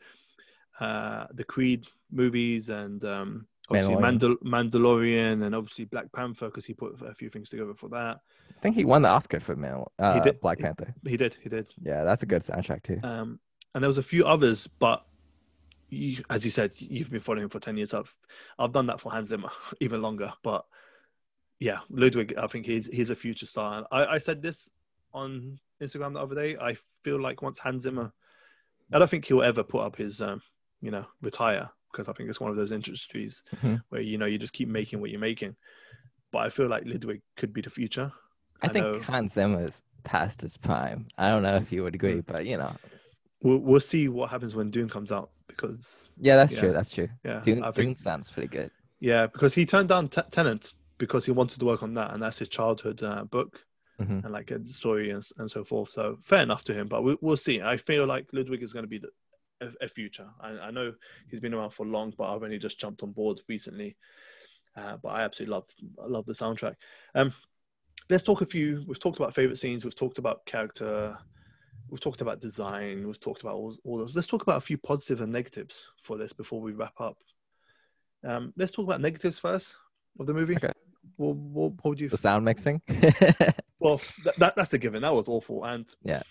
uh, the Creed movies and um, obviously Mandal- Mandalorian and obviously Black Panther because he put a few things together for that. I think he won the Oscar for Mandal- uh, he did. Black Panther. He, he did. He did. Yeah, that's a good soundtrack too. Um, and there was a few others, but you, as you said, you've been following him for ten years. I've I've done that for Hans Zimmer even longer, but yeah, Ludwig, I think he's he's a future star. I, I said this on Instagram the other day. I feel like once Hans Zimmer, I don't think he'll ever put up his, um, you know, retire because I think it's one of those industries mm-hmm. where you know you just keep making what you're making. But I feel like Ludwig could be the future. I, I think know... Hans Zimmer's past his prime. I don't know if you would agree, mm. but you know, we'll we'll see what happens when Dune comes out because yeah, that's yeah. true. That's true. Yeah, Dune, think, Dune sounds pretty good. Yeah, because he turned down T- Tenet because he wanted to work on that, and that's his childhood uh, book mm-hmm. and like a story and, and so forth. So fair enough to him, but we, will see. I feel like Ludwig is going to be the, a, a, future. I, I, know he's been around for long, but I've only just jumped on board recently. Uh, but I absolutely love love the soundtrack. Um, let's talk a few. We've talked about favorite scenes. We've talked about character. We've talked about design. We've talked about all, all those. Let's talk about a few positives and negatives for this before we wrap up. Um, let's talk about negatives first of the movie. Okay. What, what, what would you? The sound mixing. well, that, that, that's a given. That was awful, and yeah,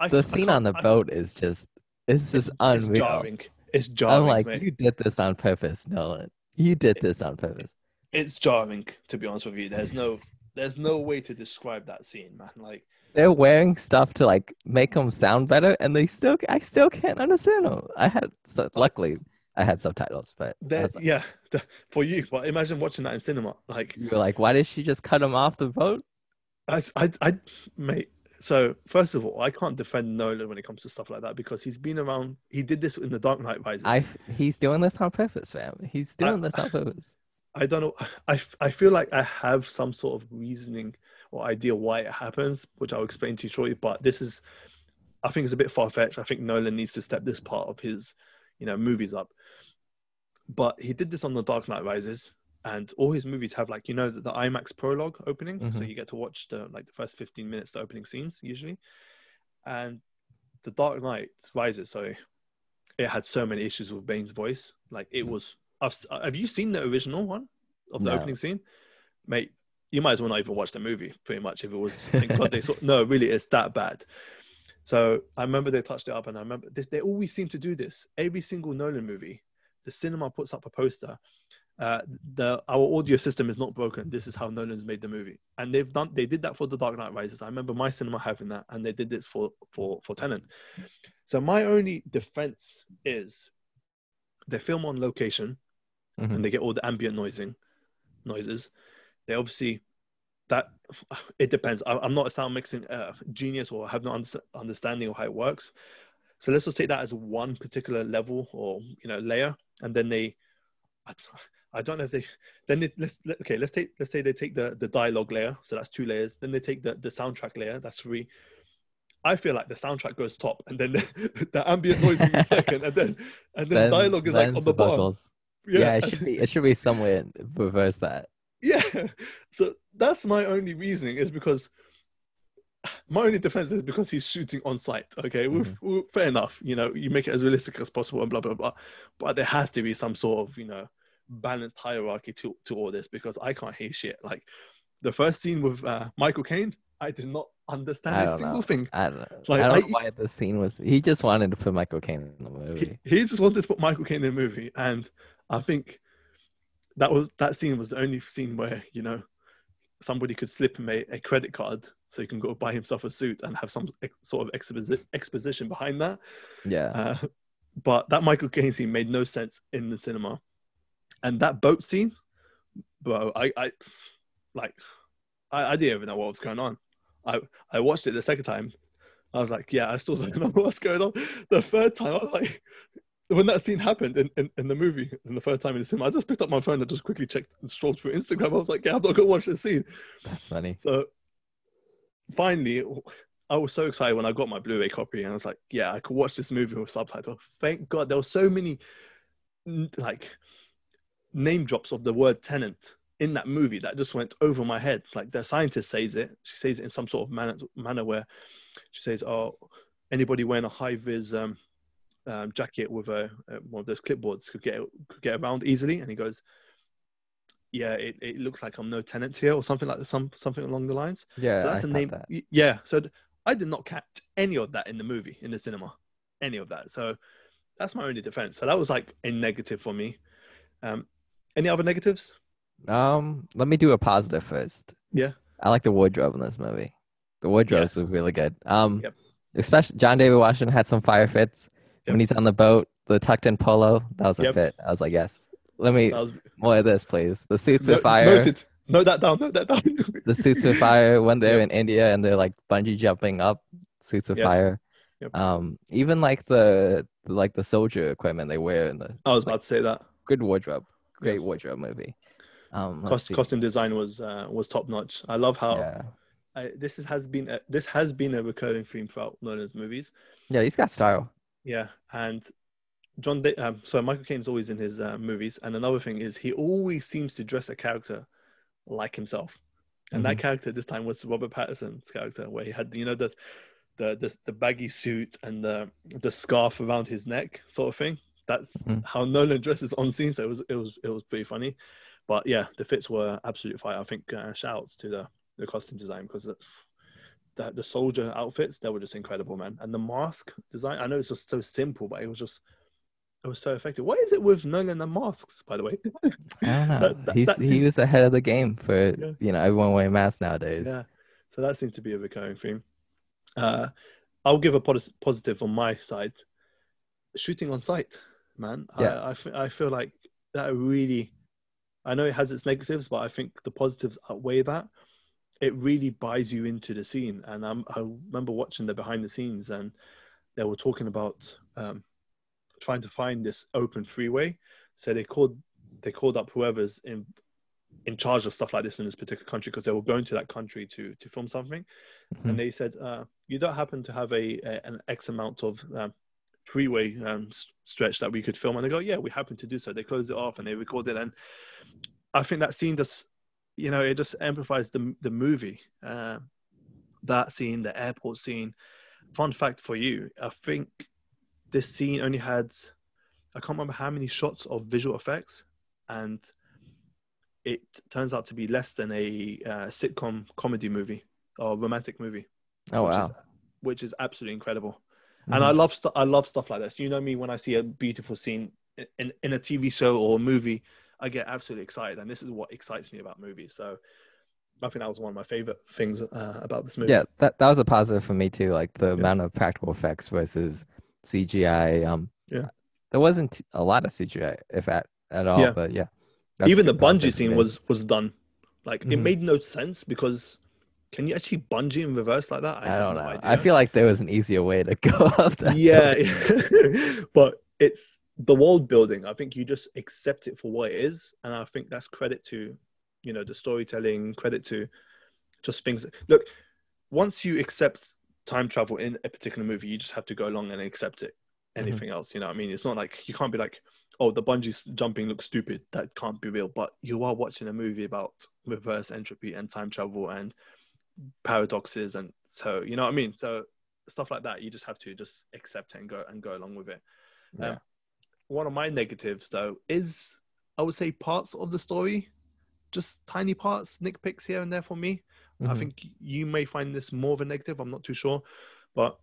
I, the scene on the I, boat is just it's just unreal. It's jarring. It's jarring. I'm like, mate. you did this on purpose, Nolan. You did this on purpose. It's jarring, to be honest with you. There's no, there's no way to describe that scene, man. Like they're wearing stuff to like make them sound better, and they still, I still can't understand them. I had, so, luckily, I had subtitles, but like, yeah, for you. But imagine watching that in cinema. Like you're like, why did she just cut him off the boat? I, I, I, mate. So first of all, I can't defend Nolan when it comes to stuff like that because he's been around. He did this in the Dark Knight Rises. I, he's doing this on purpose, fam. He's doing I, this on purpose. I don't know. I, I feel like I have some sort of reasoning or idea why it happens, which I'll explain to you shortly. But this is, I think, it's a bit far fetched. I think Nolan needs to step this part of his, you know, movies up but he did this on the Dark Knight Rises, and all his movies have like you know the, the IMAX prologue opening, mm-hmm. so you get to watch the like the first fifteen minutes, the opening scenes usually, and the Dark Knight Rises. So it had so many issues with Bane's voice. Like it was. I've, have you seen the original one of the no. opening scene, mate? You might as well not even watch the movie. Pretty much, if it was. God they saw. No, really, it's that bad. So I remember they touched it up, and I remember this, they always seem to do this. Every single Nolan movie, the cinema puts up a poster. Uh, the our audio system is not broken. This is how Nolan's made the movie, and they've done. They did that for The Dark Knight Rises. I remember my cinema having that, and they did this for for for Tenet. So my only defense is they film on location, mm-hmm. and they get all the ambient noising noises. They obviously that it depends. I, am not a sound mixing uh, genius or have no understanding of how it works. So let's just take that as one particular level or you know layer and then they I don't know if they then they, let's let, okay let's take let's say they take the the dialogue layer so that's two layers then they take the the soundtrack layer that's three I feel like the soundtrack goes top and then the, the ambient noise in the second and then and then, then dialogue is like on the, the bottom yeah. yeah it should be it should be somewhere reverse that yeah so that's my only reasoning is because my only defense is because he's shooting on site. Okay, mm-hmm. fair enough. You know, you make it as realistic as possible and blah blah blah. But there has to be some sort of you know balanced hierarchy to to all this because I can't hear shit. Like the first scene with uh, Michael Caine, I did not understand a single know. thing. I don't know. Like, I don't I, know why the scene was. He just wanted to put Michael Caine in the movie. He, he just wanted to put Michael Caine in the movie, and I think that was that scene was the only scene where you know somebody could slip him a, a credit card so he can go buy himself a suit and have some ex- sort of exposi- exposition behind that. Yeah. Uh, but that Michael Caine scene made no sense in the cinema, and that boat scene, bro, I, I like, I, I didn't even know what was going on. I, I watched it the second time. I was like, yeah, I still don't know what's going on. The third time, I was like, when that scene happened in, in, in, the movie, in the first time in the cinema, I just picked up my phone and just quickly checked and strolled through Instagram. I was like, yeah, I'm not going to watch this scene. That's funny. So finally, I was so excited when I got my Blu-ray copy and I was like, yeah, I could watch this movie with subtitles. Thank God. There were so many like name drops of the word Tenet in that movie that just went over my head. Like the scientist says it. She says it in some sort of manner, manner where she says, oh, anybody wearing a high vis um, um, jacket with a, uh, one of those clipboards could get could get around easily. And he goes, "Yeah, it, it looks like I'm no tenant here, or something like that, some something along the lines." Yeah, so that's I a name. That. Yeah, so I did not catch any of that in the movie in the cinema, any of that. So that's my only defense. So that was like a negative for me. Um, any other negatives? Um, let me do a positive first. Yeah, I like the wardrobe in this movie. The wardrobe yes. really good. Um, yep. especially John David Washington had some fire fits. Yep. When he's on the boat, the tucked in polo, that was a yep. fit. I was like, yes. Let me was... more of this, please. The suits with fire. Noted. Note that down. Note that down. the suits with fire when they're yep. in India and they're like bungee jumping up. Suits with yes. fire. Yep. Um, even like the like the soldier equipment they wear in the. I was like, about to say that. Good wardrobe. Great wardrobe movie. Um, Cost, costume design was uh, was top notch. I love how. Yeah. I, this is, has been a, this has been a recurring theme throughout Nolan's movies. Yeah, he's got style. Yeah, and John. De- um, so Michael Caine's always in his uh, movies, and another thing is he always seems to dress a character like himself, and mm-hmm. that character this time was Robert Pattinson's character, where he had you know the the the, the baggy suit and the the scarf around his neck, sort of thing. That's mm-hmm. how Nolan dresses on scene. So it was it was it was pretty funny, but yeah, the fits were absolutely fire. I think uh, shouts to the the costume design because the, the soldier outfits they were just incredible, man. And the mask design, I know it's just so simple, but it was just it was so effective. What is it with Nolan and masks, by the way? I don't know. that, that, He's that he was ahead of the game for yeah. you know everyone wearing masks nowadays. Yeah, so that seems to be a recurring theme. Uh, I'll give a positive on my side. Shooting on site, man. Yeah. I, I, f- I feel like that really. I know it has its negatives, but I think the positives outweigh that it really buys you into the scene. And I'm, I remember watching the behind the scenes, and they were talking about um, trying to find this open freeway. So they called they called up whoever's in in charge of stuff like this in this particular country because they were going to that country to to film something, mm-hmm. and they said, uh, "You don't happen to have a, a an X amount of um, freeway um, stretch that we could film?" And they go, "Yeah, we happen to do so." They closed it off and they recorded, and I think that scene just you know, it just amplifies the the movie. Uh, that scene, the airport scene. Fun fact for you: I think this scene only had I can't remember how many shots of visual effects, and it turns out to be less than a uh, sitcom comedy movie or romantic movie. Oh which wow! Is, which is absolutely incredible. Mm-hmm. And I love st- I love stuff like this. You know me when I see a beautiful scene in, in a TV show or a movie, I get absolutely excited, and this is what excites me about movies. So I think that was one of my favorite things uh, about this movie. Yeah, that that was a positive for me too. Like the yeah. amount of practical effects versus CGI. Um, yeah, there wasn't a lot of CGI, if at at all. Yeah. But yeah, even the bungee scene was was done. Like mm-hmm. it made no sense because can you actually bungee in reverse like that? I, I don't know. I feel like there was an easier way to go up that. Yeah, but it's the world building, I think you just accept it for what it is, and I think that's credit to, you know, the storytelling, credit to just things. Look, once you accept time travel in a particular movie, you just have to go along and accept it. Mm-hmm. Anything mm-hmm. else, you know, I mean, it's not like you can't be like, oh, the bungee jumping looks stupid. That can't be real. But you are watching a movie about reverse entropy and time travel and paradoxes, and so you know what I mean. So stuff like that, you just have to just accept it and go and go along with it. Yeah. Um, one of my negatives though is I would say parts of the story, just tiny parts, nitpicks here and there for me. Mm-hmm. I think you may find this more of a negative. I'm not too sure, but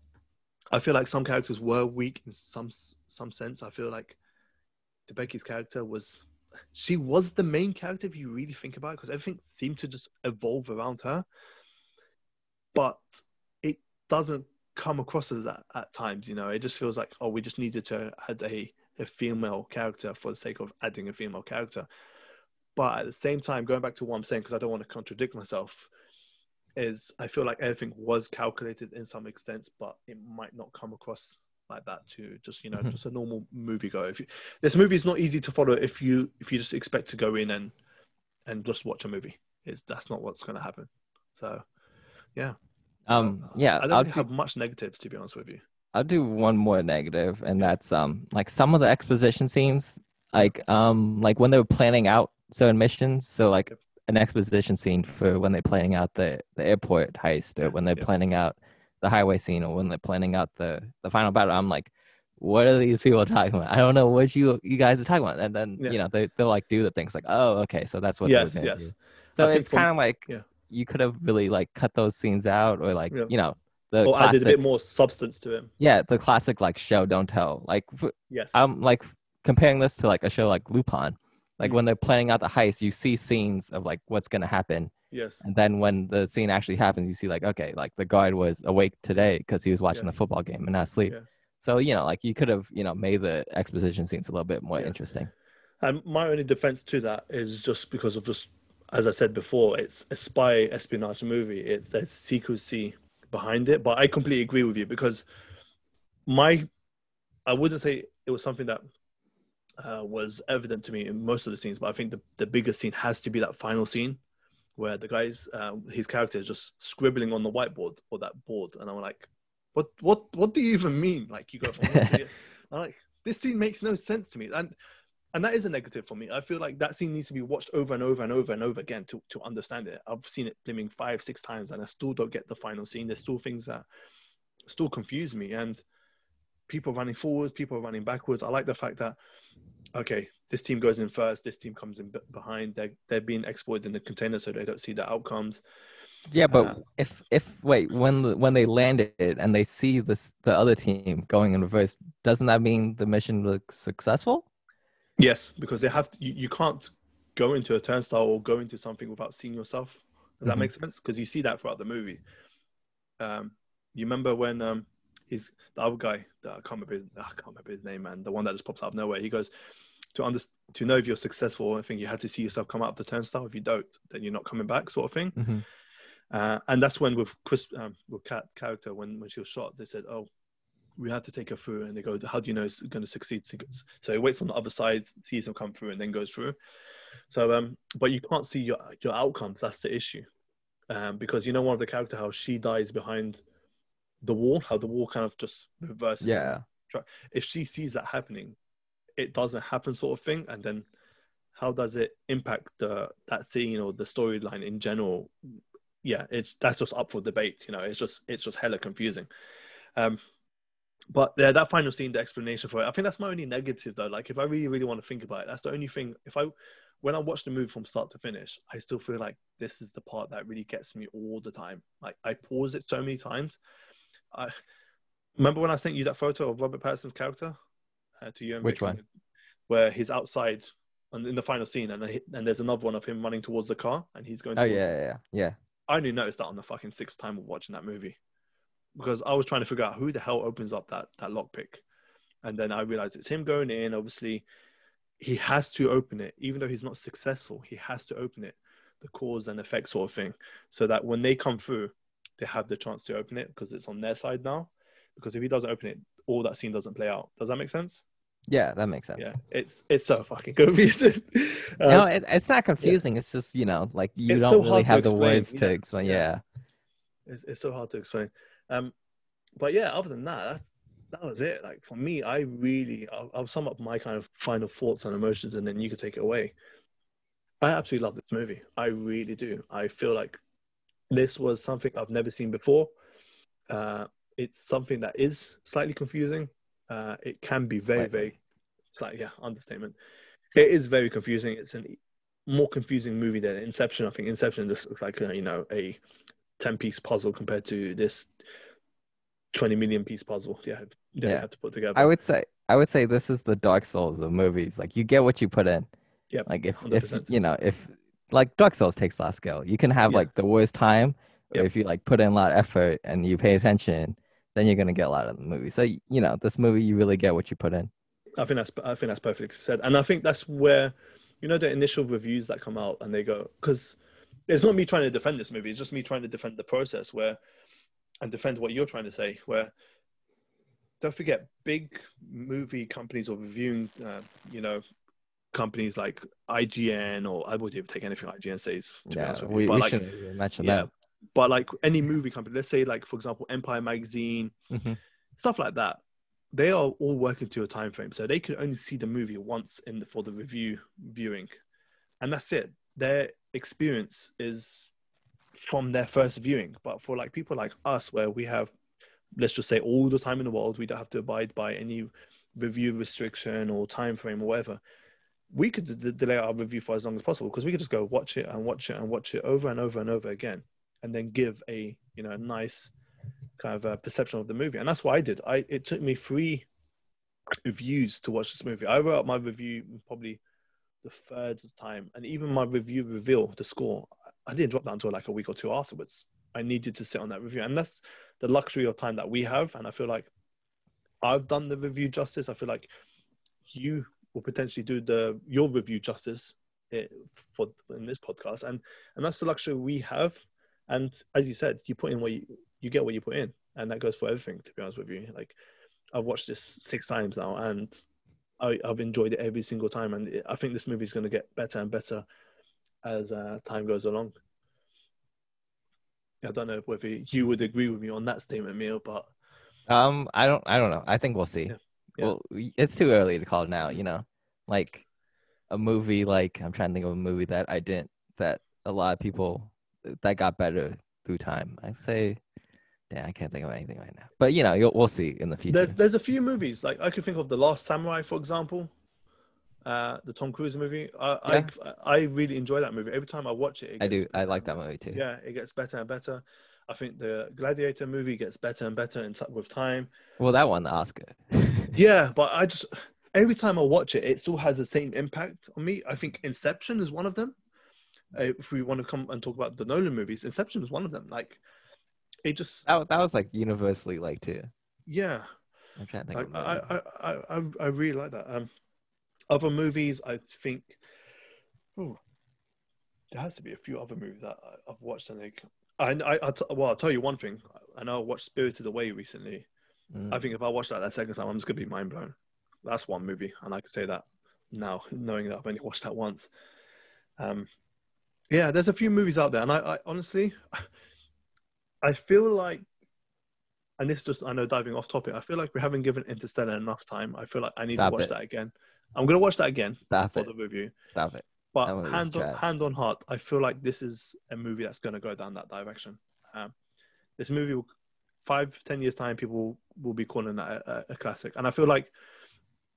I feel like some characters were weak in some some sense. I feel like Becky's character was she was the main character if you really think about it because everything seemed to just evolve around her, but it doesn't come across as that at times. You know, it just feels like oh, we just needed to add a a female character for the sake of adding a female character. But at the same time, going back to what I'm saying, because I don't want to contradict myself, is I feel like everything was calculated in some extent, but it might not come across like that to just you know mm-hmm. just a normal movie go. If you, this movie is not easy to follow if you if you just expect to go in and and just watch a movie. It's, that's not what's going to happen. So, yeah. Um. Yeah. I don't I'll have do... much negatives to be honest with you. I'll do one more negative, and that's um like some of the exposition scenes, like um like when they were planning out certain missions. So like an exposition scene for when they're planning out the the airport heist, or when they're yeah. planning out the highway scene, or when they're planning out the the final battle. I'm like, what are these people talking about? I don't know what you you guys are talking about. And then yeah. you know they they'll like do the things like, oh okay, so that's what. Yes, yes. Do. So it's kind of like yeah. You could have really like cut those scenes out, or like yeah. you know the or classic, added a bit more substance to him. Yeah, the classic like show don't tell. Like yes, I'm like comparing this to like a show like Lupin. Like mm when they're planning out the heist, you see scenes of like what's gonna happen. Yes. And then when the scene actually happens, you see like okay, like the guard was awake today because he was watching yeah. the football game and not asleep. Yeah. So you know, like you could have you know made the exposition scenes a little bit more yeah. interesting. And my only defense to that is just because of just as I said before, it's a spy espionage movie. It there's secrecy behind it. But I completely agree with you because my, I wouldn't say it was something that uh, was evident to me in most of the scenes, but I think the, the biggest scene has to be that final scene where the guy's, uh, his character is just scribbling on the whiteboard or that board. And I'm like, what, what, what do you even mean? Like you go from one to the I'm like, this scene makes no sense to me. And and that is a negative for me. I feel like that scene needs to be watched over and over and over and over again to, to understand it. I've seen it bliming five, six times, and I still don't get the final scene. There's still things that still confuse me, and people running forwards, people running backwards. I like the fact that okay, this team goes in first, this team comes in behind. They're they're being exploited in the container, so they don't see the outcomes. Yeah, but uh, if if wait when the, when they landed and they see this the other team going in reverse, doesn't that mean the mission was successful? Yes, because they have to, you, you can't go into a turnstile or go into something without seeing yourself. Does mm-hmm. that make sense? Because you see that throughout the movie. Um, you remember when um, he's the other guy that I can't remember his, I can't remember his name, man. The one that just pops out of nowhere. He goes to under, to know if you're successful. I think you had to see yourself come out of the turnstile. If you don't, then you're not coming back, sort of thing. Mm-hmm. Uh, and that's when with Chris, um, with Kat character, when when she was shot, they said, "Oh, we have to take her through. And they go, how do you know it's going to succeed? So he waits on the other side, sees him come through, and then goes through. So, um, but you can't see your your outcomes. That's the issue, um, because you know one of the character how she dies behind the wall, how the wall kind of just reverses. Yeah. If she sees that happening, it doesn't happen, sort of thing, and then how does it impact the that scene or the storyline in general? Yeah, it's that's just up for debate. You know, it's just it's just hella confusing. Um, but yeah, that final scene, the explanation for it, I think that's my only negative though. Like if I really, really want to think about it, that's the only thing. If I, when I watch the movie from start to finish, I still feel like this is the part that really gets me all the time. Like I pause it so many times. I remember when I sent you that photo of Robert Pattinson's character uh, to you. Which one? Where he's outside and in the final scene, and and there's another one of him running towards the car, and he's going. Oh yeah, yeah, yeah, yeah. I only noticed that on the fucking sixth time of watching that movie because I was trying to figure out who the hell opens up that that lockpick, and then I realized it's him going in. Obviously, he has to open it, even though he's not successful. He has to open it, the cause and effect sort of thing, so that when they come through, they have the chance to open it because it's on their side now. Because if he doesn't open it, all that scene doesn't play out. Does that make sense? Yeah, that makes sense. Yeah, it's it's so fucking confusing. um, no, it, it's not confusing. Yeah. It's just you know, like you it's don't so really have the words to explain. Yeah, yeah. It's, it's so hard to explain. Um, but yeah, other than that, that, that was it. Like for me, I really, I'll, I'll sum up my kind of final thoughts and emotions, and then you can take it away. I absolutely love this movie. I really do. I feel like this was something I've never seen before. Uh, it's something that is slightly confusing. Uh, it can be very, slightly. very, slightly, yeah, understatement. It is very confusing. It's a more confusing movie than Inception. I think Inception just looks like you know a ten piece puzzle compared to this twenty million piece puzzle. Yeah, they yeah. had to put together. I would say I would say this is the Dark Souls of movies. Like you get what you put in. Yeah. Like if 100%. if you know if like Dark Souls takes a lot of skill. You can have yeah. like the worst time, yep. if you like put in a lot of effort and you pay attention, then you're gonna get a lot of the movie. So you know, this movie you really get what you put in. I think that's I think that's perfectly said, and I think that's where, you know, the initial reviews that come out and they go because it's not me trying to defend this movie. It's just me trying to defend the process where, and defend what you're trying to say. Where, don't forget, big movie companies or reviewing, uh, you know, companies like IGN or I wouldn't even take anything IGN says. yeah, we, we like, shouldn't mention yeah, that. But like any movie company, let's say like for example Empire Magazine, mm-hmm. stuff like that, they are all working to a time frame, so they could only see the movie once in the, for the review viewing, and that's it. Their experience is from their first viewing. But for like people like us, where we have, let's just say, all the time in the world, we don't have to abide by any review restriction or time frame or whatever we could d- delay our review for as long as possible because we could just go watch it and watch it and watch it over and over and over again and then give a you know a nice kind of a perception of the movie. And that's what i did. I it took me three reviews to watch this movie. I wrote up my review probably the third time and even my review reveal the score i didn't drop that until like a week or two afterwards i needed to sit on that review and that's the luxury of time that we have and i feel like i've done the review justice i feel like you will potentially do the your review justice eh, for in this podcast, and and that's the luxury we have. And as you said, you put in what you you get what you put in, and that goes for everything. To be honest with you, like I've watched this six times now, and I, have enjoyed it every single time. And I think this movie is going to get better and better as uh, time goes along. I don't know whether you would agree with me on that statement, Neil, but um, I don't, I don't know. I think we'll see. Yeah. Yeah. Well, it's too early to call now. You know, like a movie. Like I'm trying to think of a movie that I didn't that a lot of people that got better through time. I say, yeah, I can't think of anything right now. But you know, we'll see in the future. There's there's a few movies like I could think of The Last Samurai, for example, uh, the Tom Cruise movie. I, yeah. I I really enjoy that movie. Every time I watch it, it I do. I like that movie too. Yeah, it gets better and better. I think the Gladiator movie gets better and better in t- with time. Well, that won the Oscar. yeah, but I just every time I watch it, it still has the same impact on me. I think Inception is one of them. Uh, if we want to come and talk about the Nolan movies, Inception is one of them. Like, it just that, that was like universally like too. Yeah, I'm trying to think. I, I, I, I, I really like that. Um, other movies, I think. Oh, there has to be a few other movies that I've watched and like I, I, I t- well, I'll tell you one thing. I know I watched Spirited Away recently. Mm. I think if I watch that that second time, I'm just gonna be mind blown. That's one movie, and I can say that now, knowing that I've only watched that once. Um, yeah, there's a few movies out there, and I, I honestly, I feel like, and this just I know diving off topic. I feel like we haven't given Interstellar enough time. I feel like I need Stop to watch it. that again. I'm gonna watch that again Stop for it. the review. Stop it. But hand on hand on heart, I feel like this is a movie that's going to go down that direction. Um, this movie, will, five ten years time, people will, will be calling that a, a, classic, and I feel like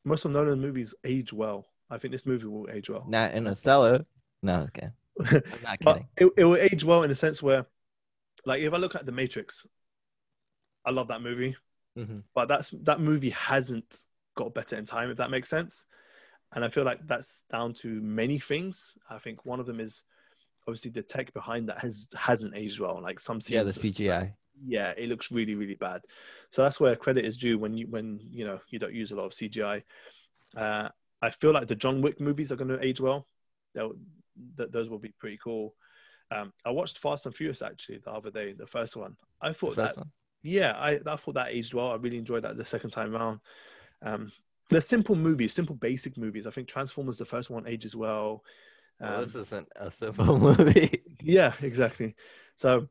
most of Nolan movies age well. I think this movie will age well. Not Interstellar. No, okay. I'm not kidding. it, it will age well in a sense where, like, if I look at The Matrix, I love that movie, mm-hmm. but that's that movie hasn't got better in time. If that makes sense and I feel like that's down to many things. I think one of them is obviously the tech behind that has hasn't aged well. Like some yeah, the CGI. Like, yeah, it looks really really bad. So that's where credit is due when you when you know you don't use a lot of CGI. Uh, I feel like the John Wick movies are going to age well. They'll, th- those will be pretty cool. Um, I watched Fast and Furious actually the other day, the first one. I thought that, one. yeah, I, I thought that aged well. I really enjoyed that the second time around. Um, they're simple movies, simple basic movies. I think Transformers, the first one, ages well. Um, well, this isn't a simple movie. yeah, exactly. So,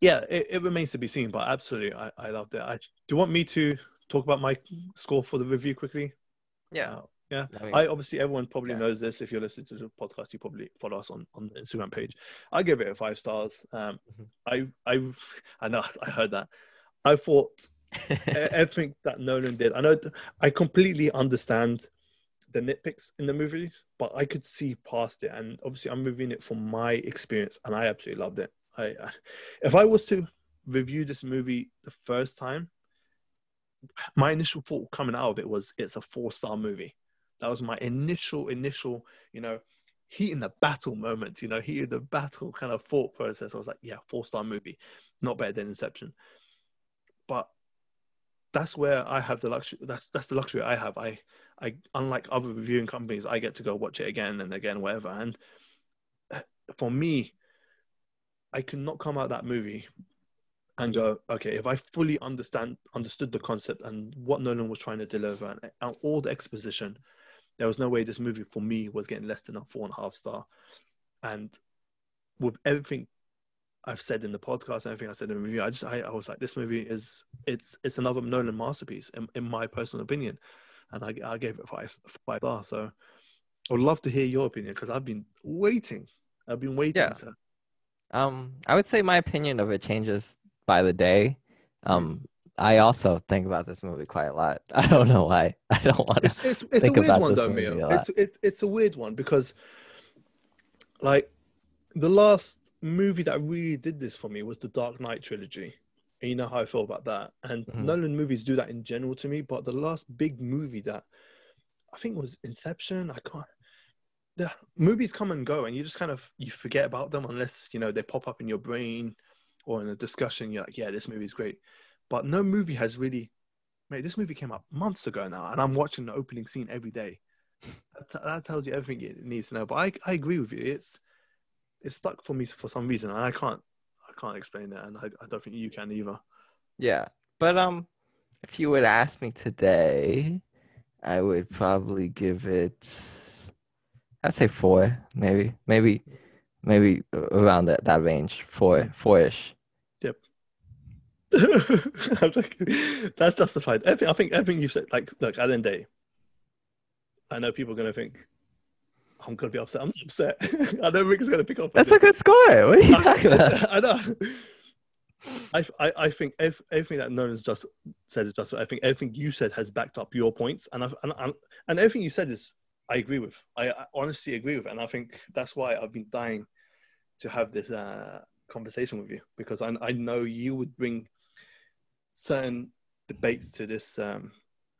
yeah, it, it, remains to be seen, but absolutely, I, I loved it. I, do you want me to talk about my score for the review quickly? Yeah. Uh, yeah, I, mean, I, obviously everyone probably yeah. knows this. If you're listening to the podcast, you probably follow us on on the Instagram page. I give it a five stars. Um, mm-hmm. I I I know I heard that. I thought everything that Nolan did. I know I completely understand the nitpicks in the movie, but I could see past it. And obviously, I'm reviewing it from my experience, and I absolutely loved it. I, I if I was to review this movie the first time, my initial thought coming out of it was it's a four star movie. That was my initial, initial, you know, heat in the battle moment, you know, heat in the battle kind of thought process. I was like, yeah, four star movie, not better than Inception. But that's where I have the luxury. That's that's the luxury I have. I I unlike other reviewing companies, I get to go watch it again and again, whatever. And uh, for me, I could not come out that movie and go, okay, if I fully understand understood the concept and what Nolan was trying to deliver and, and all the exposition, there was no way this movie for me was getting less than a four and a half star. And with everything I've said in the podcast and everything I said in the review, I just I, I was like, this movie is it's it's another Nolan masterpiece in, in my personal opinion, and I, I gave it five five stars. So I would love to hear your opinion because I've been waiting. I've been waiting. Yeah. To... Um, I would say my opinion of it changes by the day. Um, I also think about this movie quite a lot. I don't know why. I don't want to. It's, it's, it's think a weird about one, though, Mio. It's it, it's a weird one because, like, the last movie that really did this for me was the Dark Knight trilogy. And you know how I feel about that. And mm-hmm. Nolan movies do that in general to me. But the last big movie that I think was Inception. I can't. The movies come and go, and you just kind of you forget about them unless you know they pop up in your brain or in a discussion. You're like, yeah, this movie's great. But no movie has really, mate. This movie came out months ago now, and I'm watching the opening scene every day. that, that tells you everything it needs to know. But I, I agree with you. It's it's stuck for me for some reason, and I can't I can't explain it, and I, I don't think you can either. Yeah, but um, if you would ask me today, I would probably give it. I'd say four, maybe, maybe, maybe around that that range, four, four-ish. Yep. That's justified. Everything, I think everything you've said, like, look, at the end day, I know people are going to think, I'm going to be upset. I'm upset. I know Rick's going to pick up. That's a good score. What are you talking about? I know. I, I, I think everything that Nolan's just said is just. I think everything you said has backed up your points, and I've, and, and, and everything you said is I agree with. I, I, honestly agree with, and I think that's why I've been dying to have this uh, conversation with you because I, I know you would bring certain debates to this um,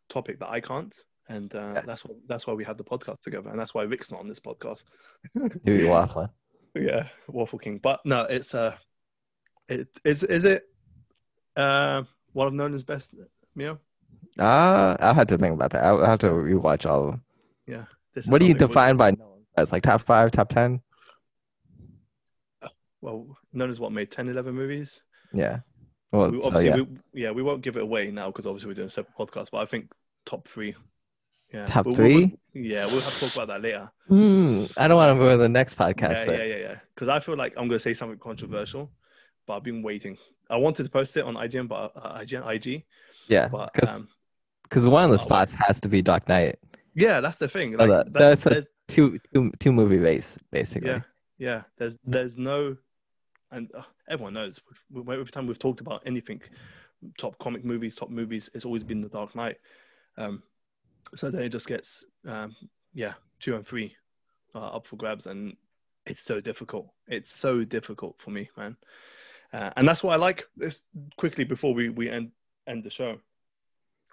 topic that I can't, and uh, yeah. that's what that's why we have the podcast together, and that's why Rick's not on this podcast. Who you waffle? Yeah, Waffle King. But no, it's uh, it is is it uh one of Nolan's best, Mio? Uh I'll have to think about that. I'll have to rewatch all of them. Yeah. What do you define by Nolan as like top five, top ten? Well, Nolan's what made 10, 11 movies. Yeah. Well, we, obviously, so, yeah. We, yeah, we won't give it away now because obviously we're doing a separate podcast. But I think top three. Yeah. Top we'll, 3 we'll, yeah, we'll have to talk about that later. Mm, I don't want to go to the next podcast. Yeah, but... yeah, yeah, yeah. Because I feel like I'm going to say something controversial, but I've been waiting. I wanted to post it on IGN, but uh, IGN, IG. Yeah, because um, one of the spots has to be Dark Knight. Yeah, that's the thing. Like, so, that, it's a two, two, two movie base basically. Yeah, yeah. There's there's no and uh, everyone knows every time we've talked about anything, top comic movies, top movies, it's always been The Dark Knight. Um, so then it just gets, um, yeah, two and three uh, up for grabs, and it's so difficult. It's so difficult for me, man. Uh, and that's what I like. Quickly before we we end end the show,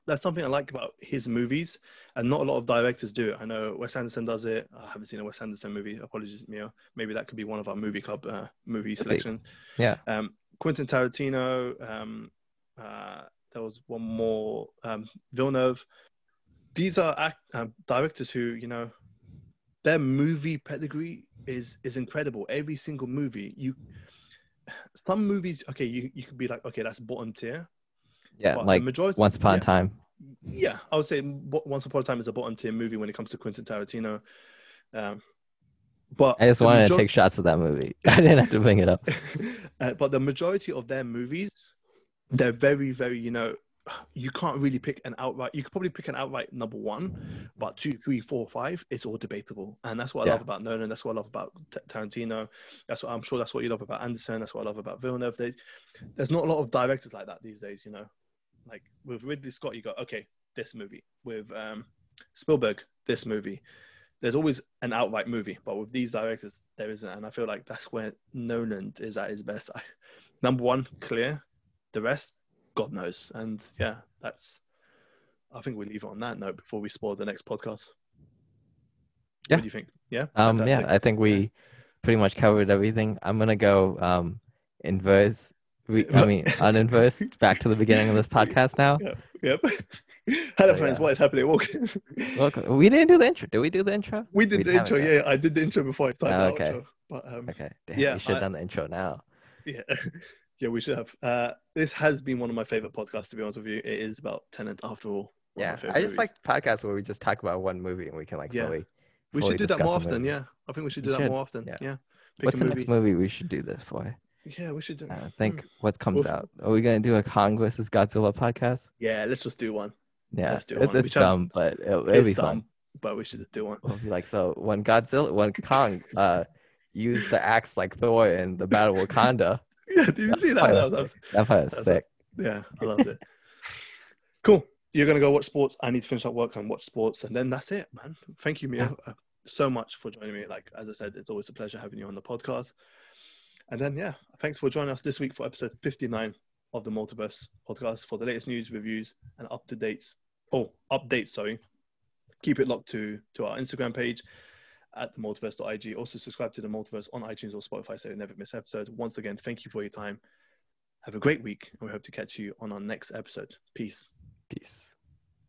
that's something I like about his movies, and not a lot of directors do it. I know Wes Anderson does it. I haven't seen a Wes Anderson movie. Apologies, Mio. Maybe that could be one of our movie club uh, movie selection. Yeah. Um, Quentin Tarantino. Um, uh, there was one more. Um, Villeneuve. These are act, uh, directors who you know, their movie pedigree is is incredible. Every single movie you. Some movies, okay, you, you could be like, okay, that's bottom tier yeah, like majority, Once Upon a Time. yeah, I would say Once Upon a Time is a bottom tier movie when it comes to Quentin Tarantino. Um, but I just wanted major- to take shots of that movie. I didn't have to bring it up. uh, but the majority of their movies, they're very, very, you know, you can't really pick an outright. You could probably pick an outright number one, but two, three, four, five, it's all debatable, and that's what I yeah. love about Nolan. That's what I love about T- Tarantino. That's what I'm sure. That's what you love about Anderson. That's what I love about Villeneuve. They, there's not a lot of directors like that these days. You know, like with Ridley Scott, you go, okay, this movie. With um, Spielberg, this movie there's always an outright movie, but with these directors, there isn't. And I feel like that's where Nolan is at his best. I, number one, clear. The rest, God knows. And yeah, that's. I think we leave it on that note before we spoil the next podcast. Yeah. What do you think? Yeah. Um. Yeah, I think we yeah. pretty much covered everything. I'm gonna go um inverse. I mean, uninverse. back to the beginning of this podcast now. Yep. yep. Hello, friends. Yeah. What is happening? Welcome. Welcome. We didn't do the intro. Did we do the intro? We did we the intro. Yeah, I did the intro before I started oh, okay. the outro. But um, okay. Damn, yeah, we should have done the intro now. Yeah, yeah, we should have. Uh, this has been one of my favorite podcasts. To be honest with you, it is about Tenet after all. Yeah, I just movies. like podcasts where we just talk about one movie and we can like yeah. fully. We should do that more often. Yeah, I think we should do we that should. more often. Yeah. yeah. What's the movie. next movie we should do this for? Yeah, we should do. I think hmm. what comes out. Are we gonna do a Kong versus Godzilla podcast? Yeah, let's just do one. Yeah, Let's do it's, one. it's dumb, but it'll, it'll be dumb, fun. But we should do one. We'll be like, so when Godzilla, when Kong uh, used the axe like Thor in the Battle of Wakanda. Yeah, did you see that? That, was, that sick. Yeah, I loved it. cool. You're gonna go watch sports. I need to finish up work and watch sports, and then that's it, man. Thank you, Mia, yeah. uh, so much for joining me. Like as I said, it's always a pleasure having you on the podcast. And then yeah, thanks for joining us this week for episode 59 of the Multiverse podcast for the latest news, reviews, and up to dates. Oh, updates, sorry. Keep it locked to, to our Instagram page at the multiverse.ig. Also, subscribe to the multiverse on iTunes or Spotify so you never miss an episode. Once again, thank you for your time. Have a great week, and we hope to catch you on our next episode. Peace. Peace.